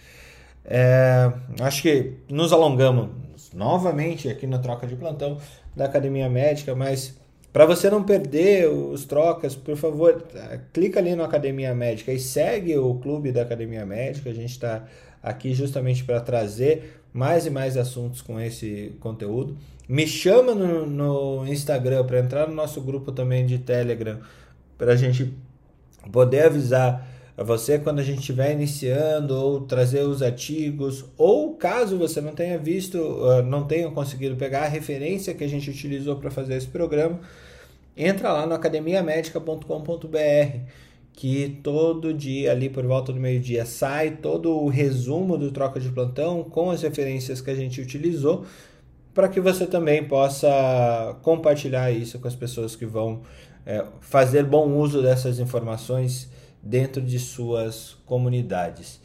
É, acho que nos alongamos novamente aqui na troca de plantão da Academia Médica, mas para você não perder os trocas, por favor, clica ali no Academia Médica e segue o clube da Academia Médica. A gente está aqui justamente para trazer mais e mais assuntos com esse conteúdo. Me chama no, no Instagram para entrar no nosso grupo também de Telegram para a gente poder avisar a você quando a gente estiver iniciando ou trazer os artigos ou caso você não tenha visto, ah, não tenha conseguido pegar a referência que a gente utilizou para fazer esse programa, entra lá no academiamedica.com.br que todo dia ali por volta do meio-dia sai todo o resumo do troca de plantão com as referências que a gente utilizou para que você também possa compartilhar isso com as pessoas que vão é, fazer bom uso dessas informações dentro de suas comunidades.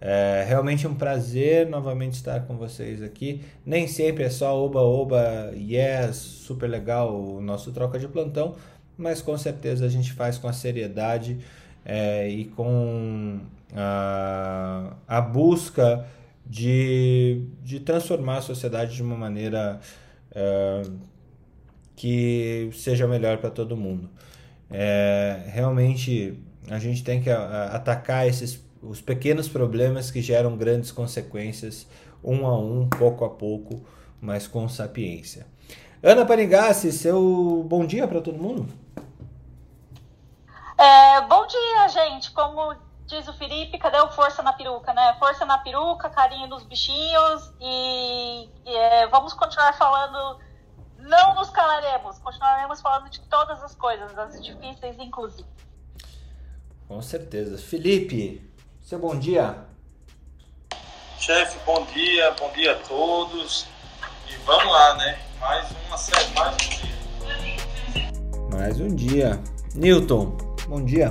É realmente um prazer novamente estar com vocês aqui. Nem sempre é só oba oba, yes, super legal o nosso troca de plantão, mas com certeza a gente faz com a seriedade é, e com a, a busca de, de transformar a sociedade de uma maneira é, que seja melhor para todo mundo. É, realmente a gente tem que atacar esses os pequenos problemas que geram grandes consequências, um a um, pouco a pouco, mas com sapiência. Ana Panigassi, seu bom dia para todo mundo. É, bom dia, gente. Como diz o Felipe, cadê o força na peruca, né? Força na peruca, carinho nos bichinhos e, e é, vamos continuar falando. Não nos calaremos, continuaremos falando de todas as coisas, as difíceis, inclusive. Com certeza. Felipe, seu bom dia. Chefe, bom dia, bom dia a todos. E vamos lá, né? Mais uma série, mais um dia. Mais um dia. Newton, bom dia.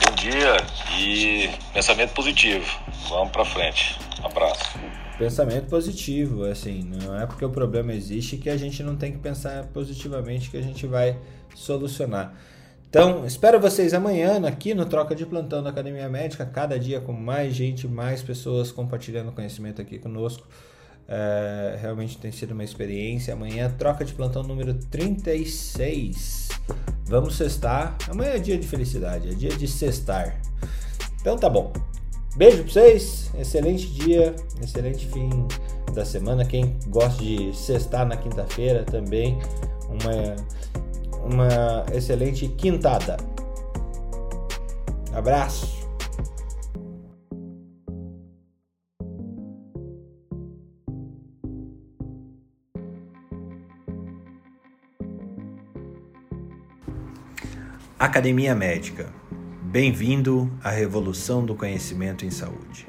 Bom dia e pensamento positivo. Vamos para frente. Um abraço pensamento positivo, assim, não é porque o problema existe que a gente não tem que pensar positivamente que a gente vai solucionar. Então, espero vocês amanhã aqui no Troca de Plantão da Academia Médica, cada dia com mais gente, mais pessoas compartilhando conhecimento aqui conosco. É, realmente tem sido uma experiência. Amanhã, troca de plantão número 36. Vamos cestar. Amanhã é dia de felicidade, é dia de cestar. Então tá bom. Beijo pra vocês, excelente dia, excelente fim da semana. Quem gosta de sextar na quinta-feira também, uma, uma excelente quintada. Abraço. Academia Médica Bem-vindo à revolução do conhecimento em saúde.